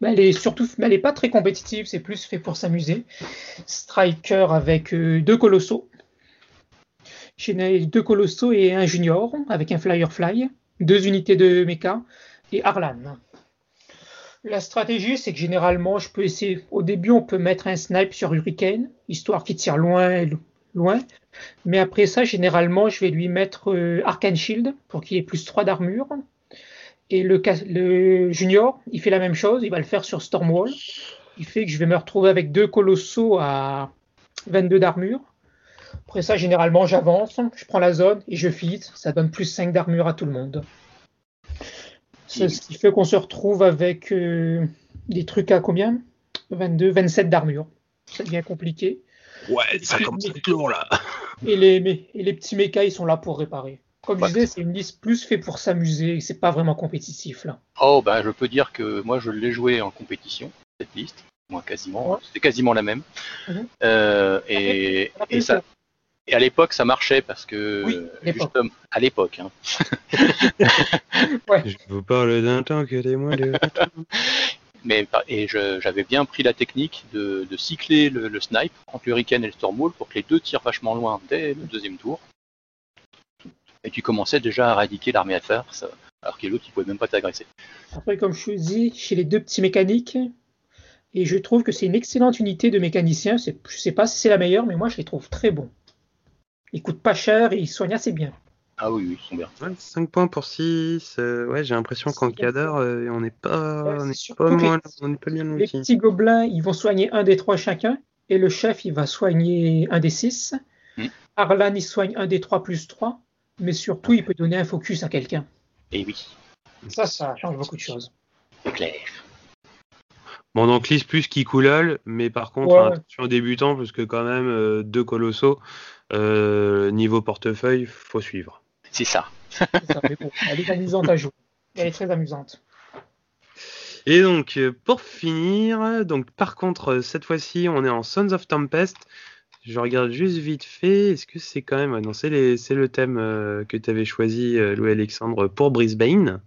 Elle est surtout, elle est pas très compétitive, c'est plus fait pour s'amuser. Striker avec euh, deux colossaux. J'ai deux colossaux et un junior avec un Firefly, deux unités de mecha et Arlan. La stratégie, c'est que généralement, je peux essayer. Au début, on peut mettre un snipe sur Hurricane, histoire qu'il tire loin, loin. Mais après ça, généralement, je vais lui mettre euh, Shield pour qu'il ait plus 3 d'armure. Et le, junior, il fait la même chose, il va le faire sur Stormwall. Il fait que je vais me retrouver avec deux colossaux à 22 d'armure. Après ça, généralement, j'avance, je prends la zone et je feed. Ça donne plus 5 d'armure à tout le monde. C'est ce qui fait qu'on se retrouve avec euh, des trucs à combien? 22, 27 d'armure. Ça devient compliqué. Ouais, ça commence à être lourd là. Et les, et les petits mechas, ils sont là pour réparer. Comme je disais, c'est une liste plus faite pour s'amuser, c'est pas vraiment compétitif là. Oh, ben je peux dire que moi je l'ai joué en compétition, cette liste. Moi quasiment, Ouais. c'était quasiment la même. Mhm. Euh, et ça, et à l'époque ça marchait parce que Oui, à l'époque. justement, à l'époque, hein. Je vous parle d'un temps que des mois de. mais et je- j'avais bien pris la technique de, de cycler le, le snipe entre le Hurricane et le Stormwall pour que les deux tirent vachement loin dès le deuxième tour. Et tu commençais déjà à éradiquer l'armée adverse, alors que l'autre il pouvait même pas t'agresser. Après, comme je te dis, chez les deux petits mécaniques, et je trouve que c'est une excellente unité de mécaniciens. C'est- Je sais pas si c'est la meilleure, mais moi je les trouve très bons. Ils coûtent pas cher et ils soignent assez bien. Ah oui, oui, ils sont bien. 5 points pour 6. ouais, j'ai l'impression qu'en cadre, euh, on n'est pas, Ouais, on pas, on pas bien Les petits gobelins, ils vont soigner un des trois chacun, et le chef, il va soigner un des six. Mm. Arlan, il soigne un des trois plus trois, mais surtout, il peut donner un focus à quelqu'un. Et oui, Ça, ça change beaucoup de choses. c'est clair. Bon, donc liste plus qui coulole, mais par contre, Ouais. attention aux débutants, parce que quand même, euh, deux colossaux, euh, niveau portefeuille, faut suivre. C'est ça. C'est ça, mais bon, elle est amusante à jouer. Elle est très amusante. Et donc, euh, pour finir, donc par contre, cette fois-ci, on est en Sons of Tempest. Je regarde juste vite fait. Est-ce que c'est quand même. Non, c'est les- le thème euh, que tu avais choisi, euh, Louis-Alexandre, pour Brisbane.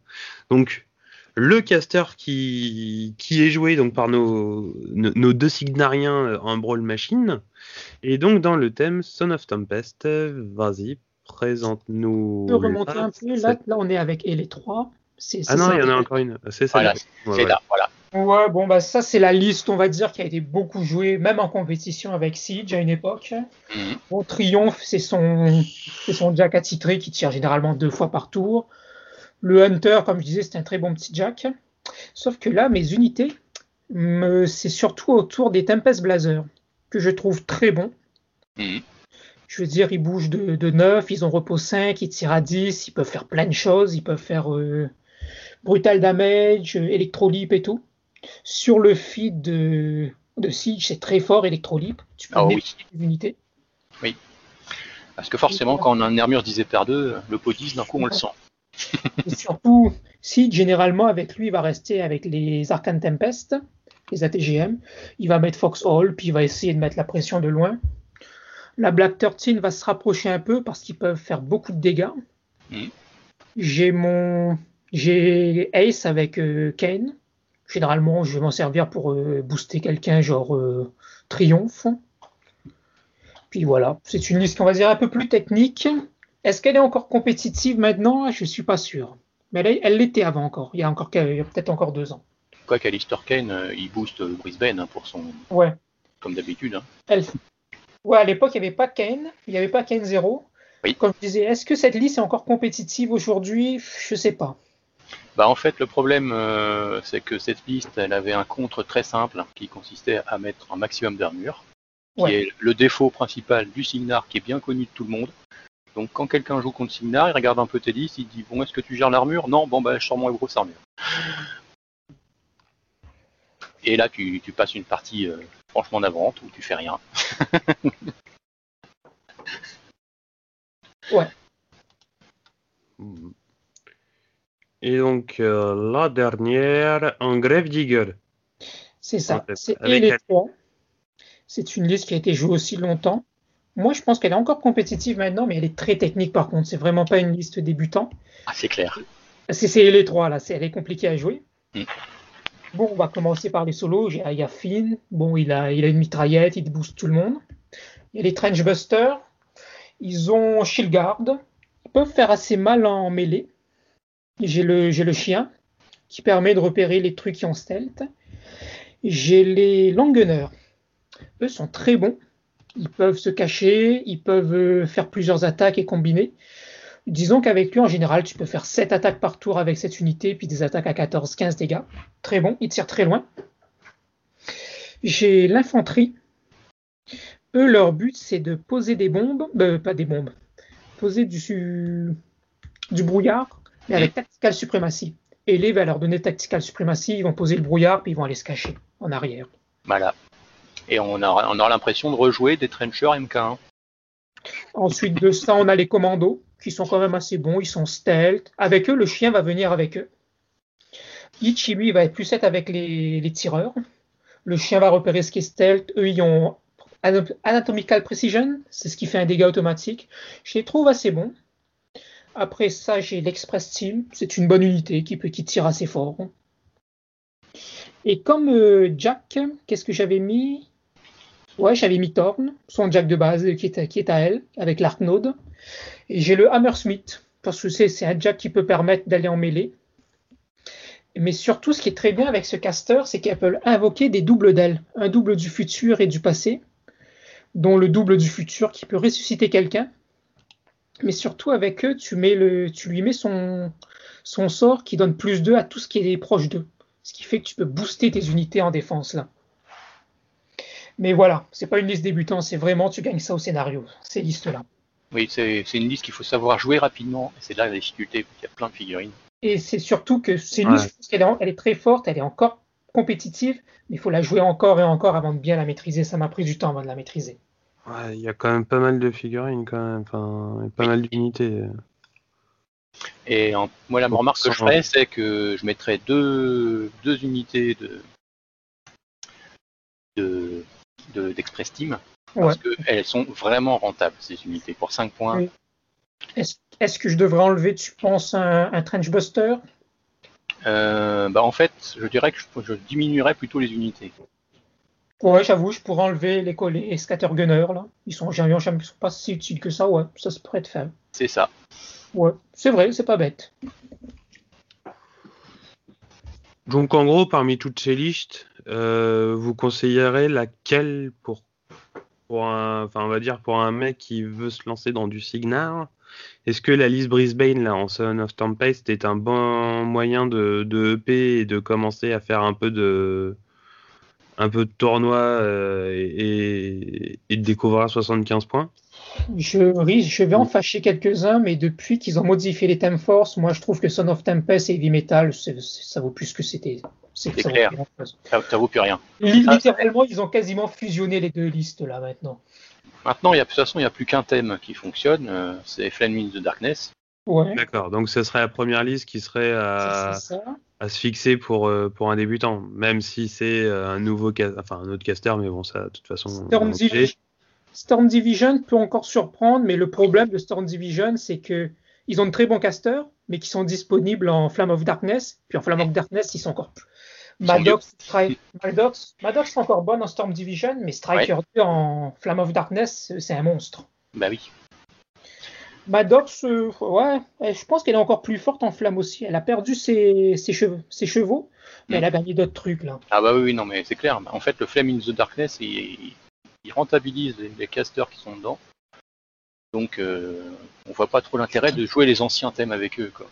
Donc, le caster qui, qui est joué donc, par nos, nos, nos deux signariens euh, en Brawl Machine. Et donc, dans le thème Son of Tempest, vas-y, présente-nous. On peut remonter un peu. Là, là, on est avec et les trois. C'est, Ah c'est non, ça. il y en a encore une. C'est ça. Voilà, Ouais, c'est ouais. là, voilà. Ouais, bon, bah, ça, c'est la liste, on va dire, qui a été beaucoup jouée, même en compétition avec Siege à une époque. Mhm. Bon, Triomphe, c'est son, c'est son jack attitré qui tire généralement deux fois par tour. Le Hunter, comme je disais, c'est un très bon petit jack. Sauf que là, mes unités, c'est surtout autour des Tempest Blazer, que je trouve très bons. Mhm. Je veux dire, ils bougent de, de 9, ils ont repos 5, ils tirent à 10, ils peuvent faire plein de choses, ils peuvent faire euh, brutal damage, euh, électrolip et tout. Sur le feed de, de Siege, c'est très fort électrolip. Tu peux Ah oui. les unités. Parce que forcément, quand on a un Nermur divisé par deux, le pot 10, d'un coup, on le sent. Et surtout, Siege, généralement, avec lui, il va rester avec les Arcane Tempest, les ATGM. Il va mettre Fox Hall, puis il va essayer de mettre la pression de loin. La Black 13 va se rapprocher un peu parce qu'ils peuvent faire beaucoup de dégâts. Mhm. J'ai mon j'ai Ace avec euh, Kane. Généralement, je vais m'en servir pour euh, booster quelqu'un, genre euh, Triomphe. Puis voilà, c'est une liste qu'on va dire un peu plus technique. Est-ce qu'elle est encore compétitive maintenant? Je suis pas sûr. Mais elle, l'était avant encore. Il y a encore peut-être encore deux ans. Quoi qu'Alistair Kane, euh, il booste Brisbane hein, pour son. Ouais. Comme d'habitude. hein. Elle... Ouais, à l'époque, il n'y avait pas Kane, il n'y avait pas Kane 0. Oui. Comme je disais, est-ce que cette liste est encore compétitive aujourd'hui? Je sais pas. Bah en fait le problème euh, c'est que cette liste elle avait un contre très simple qui consistait à mettre un maximum d'armure, qui Ouais. est le défaut principal du Signar qui est bien connu de tout le monde. Donc quand quelqu'un joue contre Signar, il regarde un peu tes listes, il dit bon est-ce que tu gères l'armure? Non, bon bah je sors mon grosse armure. Et là tu, tu passes une partie euh, franchement navrante où tu fais rien. Et donc, euh, la dernière, en Grave Digger. C'est ça. C'est avec et les elle. trois. C'est une liste qui a été jouée aussi longtemps. Moi, je pense qu'elle est encore compétitive maintenant, mais elle est très technique par contre. C'est vraiment pas une liste débutant. Ah c'est clair. C'est les trois là, c'est- elle est compliquée à jouer. Mm. Bon, on va commencer par les solos. Il y a, Finn. Bon, il a, il a une mitraillette, il booste tout le monde. Il y a les Trenchbusters. Ils ont Shield Guard. Ils peuvent faire assez mal en mêlée. J'ai le, le chien qui permet de repérer les trucs qui ont stealth. J'ai les Langgunners. Eux sont très bons. Ils peuvent se cacher, ils peuvent euh, faire plusieurs attaques et combiner. Disons qu'avec lui, en général, tu peux faire 7 attaques par tour avec cette unité, puis des attaques à 14-15 dégâts. Très bon, il tire très loin. J'ai l'infanterie. Eux, leur but, c'est de poser des bombes, euh, pas des bombes, poser du, du brouillard, mais avec tactical suprématie. Et les va leur donner tactical suprématie, ils vont poser le brouillard, puis ils vont aller se cacher en arrière. Voilà. Et on a, on l'impression de rejouer des trenchers MK1. Ensuite de ça, on a les commandos, qui sont quand même assez bons. Ils sont stealth. Avec eux, le chien va venir avec eux. Ichi, lui, va être plus 7 avec les, les tireurs. Le chien va repérer ce qui est stealth. Eux, ils ont Anatomical Precision, c'est ce qui fait un dégât automatique. Je les trouve assez bons. Après ça, j'ai l'Express Team, c'est une bonne unité qui, peut, tire assez fort. Et comme euh, Jack, qu'est-ce que j'avais mis? Ouais, j'avais mis Thorn, son Jack de base qui est, qui à elle, avec l'Arknode. Et j'ai le Hammersmith, parce que c'est un Jack qui peut permettre d'aller en mêlée. Mais surtout, ce qui est très bien avec ce caster, c'est qu'elle peut invoquer des doubles d'elle, un double du futur et du passé dont le double du futur qui peut ressusciter quelqu'un. Mais surtout avec eux, tu, lui mets son, son sort qui donne plus 2 à tout ce qui est proche d'eux. Ce qui fait que tu peux booster tes unités en défense là. Mais voilà, c'est pas une liste débutant, c'est vraiment tu gagnes ça au scénario, ces listes-là. Oui, c'est une liste qu'il faut savoir jouer rapidement, et c'est là la difficulté, il y a plein de figurines. Et c'est surtout que c'est une liste, elle est, elle est très forte, elle est encore compétitive, mais il faut la jouer encore et encore avant de bien la maîtriser. Ça m'a pris du temps avant de la maîtriser. Ouais, il y a quand même pas mal de figurines, quand même. Enfin, pas mal d'unités. Et moi, la remarque que je ferais, c'est que je mettrais deux, deux unités de d'Express de, Team parce qu'elles sont vraiment rentables ces unités pour 5 points. Est-ce que je devrais enlever, tu penses, un, un Trench Buster? Euh, bah, En fait, je dirais que je, je diminuerais plutôt les unités. Ouais, j'avoue, je pourrais enlever les, les scattergunners là. Ils sont, ils sont pas si utiles que ça, ouais. Ça se pourrait être fait. C'est ça. Ouais, c'est vrai, c'est pas bête. Donc en gros, parmi toutes ces listes, euh, vous conseillerez laquelle pour, pour un, enfin on va dire pour un mec qui veut se lancer dans du Signar Est-ce que la liste Brisbane là en Son of Tempest est un bon moyen de, de EP et de commencer à faire un peu de un peu de tournoi euh, et, de découvrir 75 points? Je, je vais en fâcher quelques-uns, mais depuis qu'ils ont modifié les Theme Force, moi je trouve que Son of Tempest et Heavy Metal, ça vaut plus que c'était. C'est clair. ça, vaut plus rien. Littéralement, ils ont quasiment fusionné les deux listes là maintenant. Maintenant, il y a, de toute façon, il n'y a plus qu'un thème qui fonctionne, euh, c'est Flame in the Darkness. Ouais. D'accord, donc ce serait la première liste qui serait à, à se fixer pour, euh, pour un débutant, même si c'est euh, un nouveau enfin un autre caster, mais bon, ça, de toute façon. Storm Division, Storm Division peut encore surprendre, mais le problème de Storm Division, c'est que ils ont de très bons casters, mais qui sont disponibles en Flame of Darkness, puis en Flame of Darkness, ils sont encore plus. Maddox, Maddox, Maddox encore bonne en Storm Division, mais Striker 2 en Flame of Darkness, c'est un monstre. Bah oui. Maddox, euh, ouais, je pense qu'elle est encore plus forte en flamme aussi. Elle a perdu ses, cheveux, ses chevaux, mais elle a gagné d'autres trucs là. Ah bah oui, non, mais c'est clair. En fait, le Flame in the Darkness, il, rentabilise les, casters qui sont dedans. Donc, euh, on voit pas trop l'intérêt de jouer les anciens thèmes avec eux. Quoi.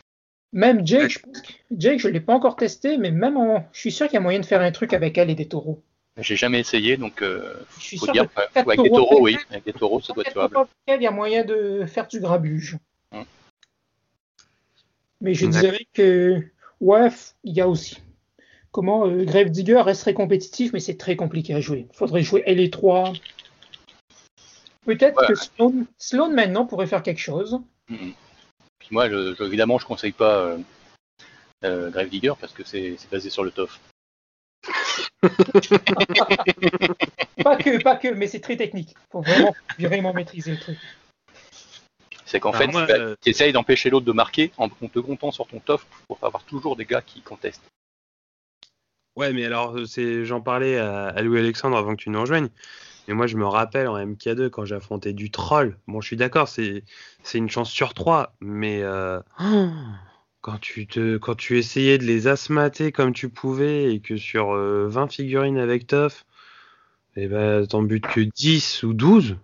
Même Jake, je, Jake, je l'ai pas encore testé, mais même en... je suis sûr qu'il y a moyen de faire un truc avec elle et des taureaux. J'ai jamais essayé, donc euh, je suis faut dire, avec des taureaux, oui, avec des taureaux, ça doit être. Il y a moyen de faire du grabuge. Hum. Mais je dirais que, ouais, il y a aussi. Comment euh, Grave Digger resterait compétitif, mais c'est très compliqué à jouer. Il faudrait jouer L 3. Peut-être que Sloan, maintenant pourrait faire quelque chose. Hum. Puis moi, je, je, évidemment, je conseille pas euh, euh Grave Digger parce que c'est basé sur le TOF. pas que, pas que, mais c'est très technique. Faut vraiment, vraiment maîtriser le truc. C'est qu'en fait, euh, tu essayes d'empêcher l'autre de marquer en te comptant sur ton tof pour avoir toujours des gars qui contestent. Ouais, mais alors, c'est, j'en parlais à, Louis Alexandre avant que tu nous rejoignes. Mais moi, je me rappelle en MK2 quand j'ai affronté du troll. Bon, je suis d'accord, c'est, c'est une chance sur trois, mais. Euh, quand tu te quand tu essayais de les asmater comme tu pouvais et que sur 20 euh, figurines avec Toff, eh ben t'en butes que 10 ou 12.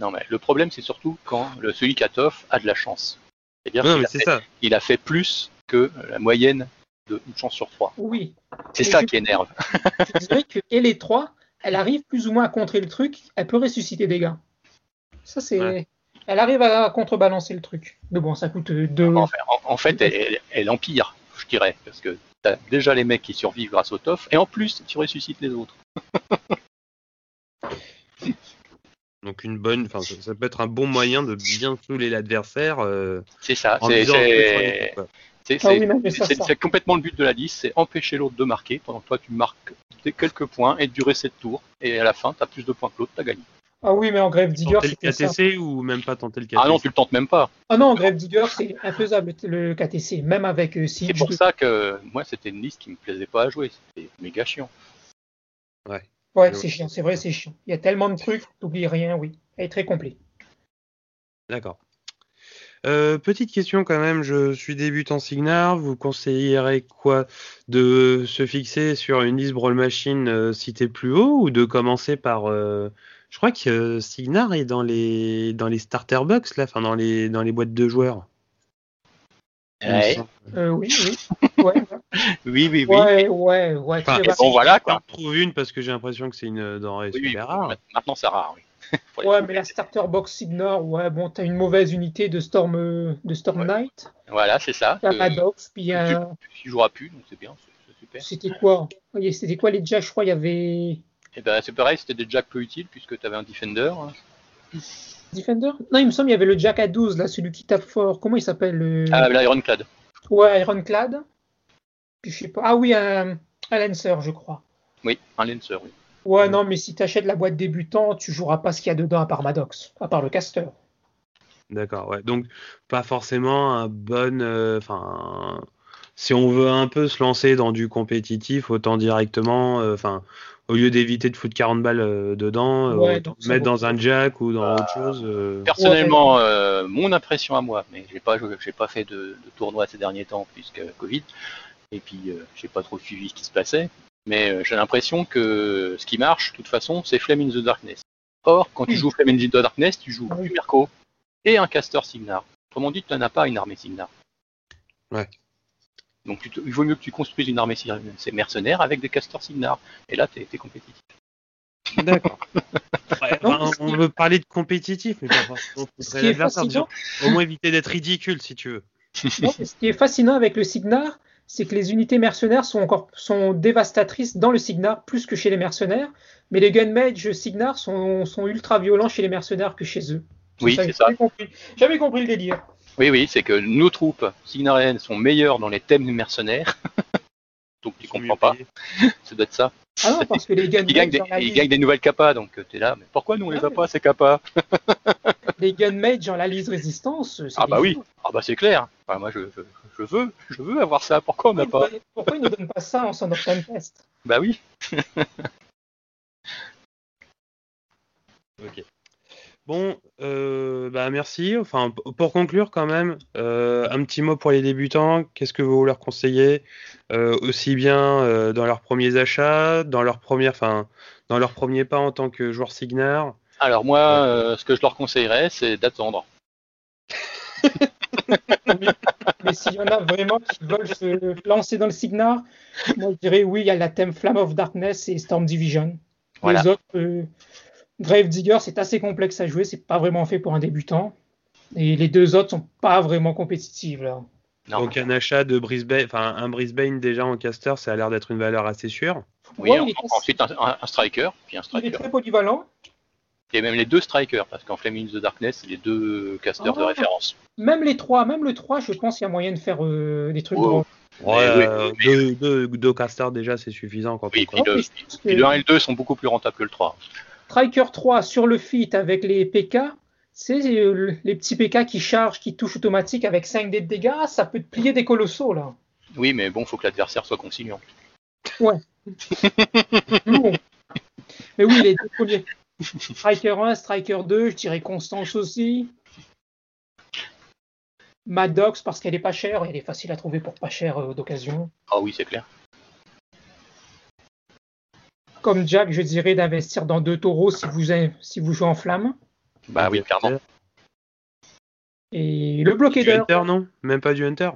Non mais le problème c'est surtout quand le, celui qui a Toff a de la chance. C'est-à-dire qu'il a, il a fait plus que la moyenne de une chance sur 3. Oui. C'est ça qui énerve. je dirais que et les 3, elle arrive plus ou moins à contrer le truc, elle peut ressusciter des gars. Ça c'est elle arrive à contrebalancer le truc. Mais bon, ça coûte deux. En fait, elle, empire, je dirais, parce que t'as déjà les mecs qui survivent grâce au TOF, et en plus, tu ressuscites les autres. Donc une bonne, enfin ça, ça peut être un bon moyen de bien saouler l'adversaire. euh, C'est ça. en C'est c'est- c'est- Ah oui, c'est- c'est- c'est complètement le but de la liste, c'est empêcher l'autre de marquer pendant que toi tu marques quelques points et durer 7 tours. Et à la fin, tu as plus de points que l'autre, tu as gagné. Ah oui, mais en Grave Digger, Tenter le ça. KTC ou même pas tenter le KTC Ah non, tu le tentes même pas. Ah non, en Grave Digger, c'est infaisable le KTC, même avec euh, C'est pour ça que moi, c'était une liste qui me plaisait pas à jouer. C'était méga chiant. Ouais, c'est chiant, c'est vrai, c'est chiant. Il y a tellement de trucs, t'oublies rien, oui. Elle est très complet. D'accord. Euh, petite question quand même, je suis débutant Signar, vous conseillerez quoi de se fixer sur une liste Brawl Machine euh, citée plus haut ou de commencer par euh, je crois que euh, Signar est dans les dans les starter box là, enfin dans les dans les boîtes de joueurs. Ouais. Euh, oui, oui. Ouais, Oui, oui, oui. ouais, ouais, ouais. Enfin, bon, voilà, Je quoi. trouve une parce que j'ai l'impression que c'est une denrée Oui, oui, super rare. Maintenant, c'est rare. Oui. Ouais, mais la starter box Signor, ouais, bon, t'as une mauvaise unité de Storm, euh, de Storm Ouais. Knight, Voilà, c'est ça. t'as que Maddox, puis un... Tu joueras plus, donc c'est bien, c'est super. C'était quoi? C'était quoi les Jacks Je crois il y avait Et ben, c'est pareil, c'était des jacks peu utiles puisque tu avais un defender. Defender? Non, il me semble il y avait le Jack à 12, là, celui qui tape fort. Comment il s'appelle le... Ah, l'Ironclad. Ouais, Ironclad. Puis je sais pas. Ah oui, un, un Lancer, je crois. Oui, un Lancer, oui. Ouais, Mm. non, mais si t'achètes la boîte débutant, tu joueras pas ce qu'il y a dedans à part Maddox, à part le caster. D'accord, ouais. Donc pas forcément un bon euh, enfin si on veut un peu se lancer dans du compétitif, autant directement euh, enfin au lieu d'éviter de foutre 40 balles euh, dedans, euh, Ouais, donc mettre dans un jack ou dans Bah, autre chose. euh. Personnellement, euh, mon impression à moi, mais j'ai pas, joué- j'ai pas fait de, de tournoi ces derniers temps puisque Covid, et puis euh, j'ai pas trop suivi ce qui se passait. Mais euh, j'ai l'impression que ce qui marche, de toute façon, c'est Flame in the Darkness. Or, quand tu joues Flame in the Darkness, tu joues oui. du Mirko et un caster Signar. Autrement dit, tu n'en as pas une armée Signar. Ouais. Donc tu te- il vaut mieux que tu construises une armée mercenaires avec des casters Signar. Et là, t'es es compétitif. D'accord. Ouais, qui- on veut parler de compétitif, mais pas forcément Ce contre qui est l'adversaire, fascinant, Au moins éviter d'être ridicule si tu veux. non, ce qui est fascinant avec le Signar, c'est que les unités mercenaires sont encore sont dévastatrices dans le Signar plus que chez les mercenaires, mais les Gunmage Signar sont, sont ultra violents chez les mercenaires que chez eux. Oui, c'est ça. jamais compris. J'avais compris le délire. Oui, oui, c'est que nos troupes signariennes sont meilleures dans les thèmes mercenaires. donc tu comprends pas, ça doit être ça. Ah non, parce que les Ils gagnent Gunmage des, ils gagnent des nouvelles capas, donc tu es là. Mais pourquoi nous on les a Ouais. pas, ces capas? les Gunmage dans la liste résistance. c'est Ah bah oui, ah bah c'est clair. Enfin, moi je, je, je veux, je veux avoir ça. Pourquoi on n'a pas Pourquoi ils ne donnent pas ça en Son of Tempest Bah oui. Ok. Bon, euh, bah merci. Enfin, pour conclure quand même, euh, un petit mot pour les débutants. Qu'est-ce que vous leur conseillez? Euh, Aussi bien euh, dans leurs premiers achats, dans leur première, enfin, dans leurs premiers pas en tant que joueur Signar. Alors moi, euh, ce que je leur conseillerais, c'est d'attendre. Mais s'il y en a vraiment qui veulent se lancer dans le Signar, moi je dirais oui, il y a la thème Flame of Darkness et Storm Division. Voilà. Les autres, euh, Grave Digger, c'est assez complexe à jouer, c'est pas vraiment fait pour un débutant. Et les deux autres sont pas vraiment compétitives là. Non. Donc un achat de Brisbane, enfin un Brisbane déjà en caster, ça a l'air d'être une valeur assez sûre. Oui, Ouais, en- il, est assez- ensuite un, un- un striker, puis un il est striker. très polyvalent. Et même les deux strikers, parce qu'en Flame in the Darkness, c'est les deux casters de Ah. référence. Même les trois, même le 3, je pense qu'il y a moyen de faire euh, des trucs Oh. Ouais, oui, euh, oui. deux, deux, deux casters déjà c'est suffisant quand Oui, compte. le, puis le 1 et le 2 sont beaucoup plus rentables que le 3. Striker 3 sur le fit avec les PK, c'est euh, le- les petits PK qui chargent, qui touchent automatique avec 5 dés de dégâts, ça peut te plier des colossaux là. Oui, mais bon, faut que l'adversaire soit conciliant. Bon. Mais oui, les deux premiers. Striker 1, Striker 2, je dirais Constance aussi. Maddox parce qu'elle est pas chère, elle est facile à trouver pour pas cher euh, d'occasion. Ah oui, c'est clair. Comme Jack, je dirais d'investir dans deux taureaux si vous, si vous jouez en flamme. Bah oui, clairement. Et le Du bloqué Hunter non? Même pas du Hunter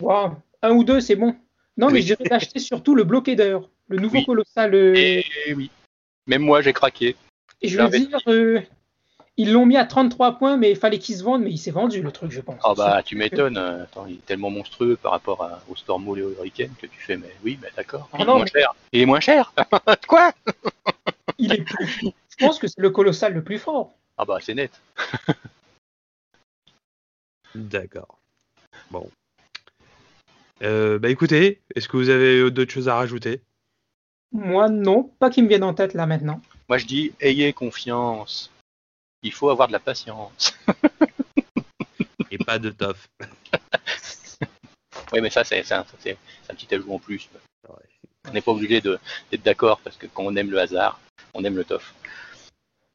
Wow. Un ou deux, c'est bon. Non, mais Oui. je dirais d'acheter surtout le bloqué d'heure, le nouveau Oui. colossal. euh, Et oui. Même moi, j'ai craqué. Et je veux dire, euh, ils l'ont mis à 33 points, mais il fallait qu'il se vende, mais il s'est vendu le truc, je pense. Ah bah, tu m'étonnes. euh, Attends, il est tellement monstrueux par rapport à- au Storm Maul et au Hurricane que tu fais, mais oui, mais d'accord. Ah Il est non, moins mais- cher. Il est moins cher Quoi? Il est plus. Je pense que c'est le colossal le plus fort. Ah bah c'est net. D'accord. Bon. Euh, bah écoutez, est-ce que vous avez d'autres choses à rajouter? Moi, non, pas qui me viennent en tête là maintenant. Moi je dis ayez confiance. Il faut avoir de la patience. Et pas de tof. Oui mais ça c'est un, petit ajout en plus. Ouais. On n'est pas obligé de- d'être d'accord parce que quand on aime le hasard, on aime le tof.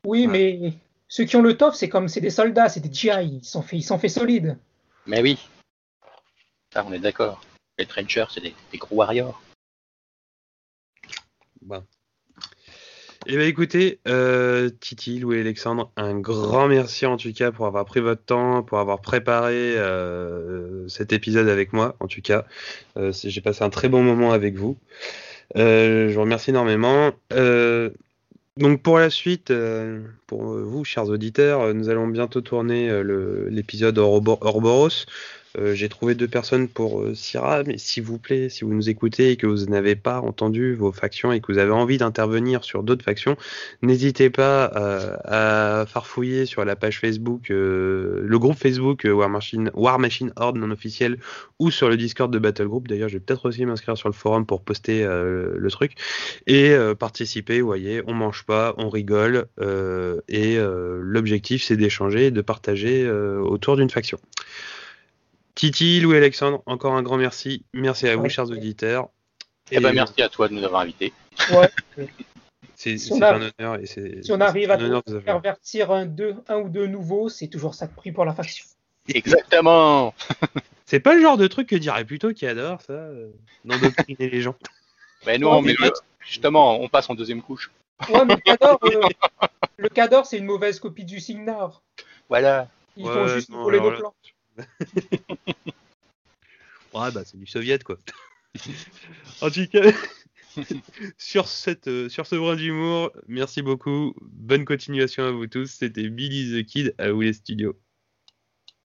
Oui, Ouais. mais ceux qui ont le top, c'est comme c'est des soldats, c'est des GI, ils sont fait, ils sont fait solides. Mais oui. Ça on est d'accord. Les trenchers c'est des, des gros warriors. Bon. Eh bien écoutez, euh, Titi, Louis Alexandre, un grand merci en tout cas pour avoir pris votre temps, pour avoir préparé euh, cet épisode avec moi, en tout cas. Euh, J'ai passé un très bon moment avec vous. Je vous remercie énormément. Donc pour la suite, pour vous, chers auditeurs, nous allons bientôt tourner l'épisode Ourobo- Ouroboros. Euh, J'ai trouvé deux personnes pour euh, Syrah, mais s'il vous plaît, si vous nous écoutez et que vous n'avez pas entendu vos factions et que vous avez envie d'intervenir sur d'autres factions, n'hésitez pas euh, à farfouiller sur la page Facebook, euh, le groupe Facebook War Machine, War Machine Horde non officiel ou sur le Discord de Battle Group. D'ailleurs, je vais peut-être aussi m'inscrire sur le forum pour poster le truc et participer. Vous voyez, on mange pas, on rigole et l'objectif c'est d'échanger et de partager autour d'une faction. Titi, Louis Alexandre, encore un grand merci. Merci à vous, chers auditeurs. Et ben merci à toi de nous avoir invités. Ouais. C'est Si un honneur et c'est si on arrive à c'est un honneur de vous avoir. pervertir un, deux, un ou deux nouveaux, c'est toujours ça de prix pour la faction. Exactement. C'est pas le genre de truc que dirait plutôt qui adore ça, euh, d'endoctriner les gens. Mais non, mais le- justement, on passe en deuxième couche. Ouais, mais le Cador, euh, le Cador, c'est une mauvaise copie du Signar. Voilà. Ils Ouais, font juste non, voler nos plans. Ouais, bah c'est du soviet quoi. en tout cas, sur, cette, euh, sur ce brin d'humour, merci beaucoup. Bonne continuation à vous tous. C'était Billy the Kid à vous les studios.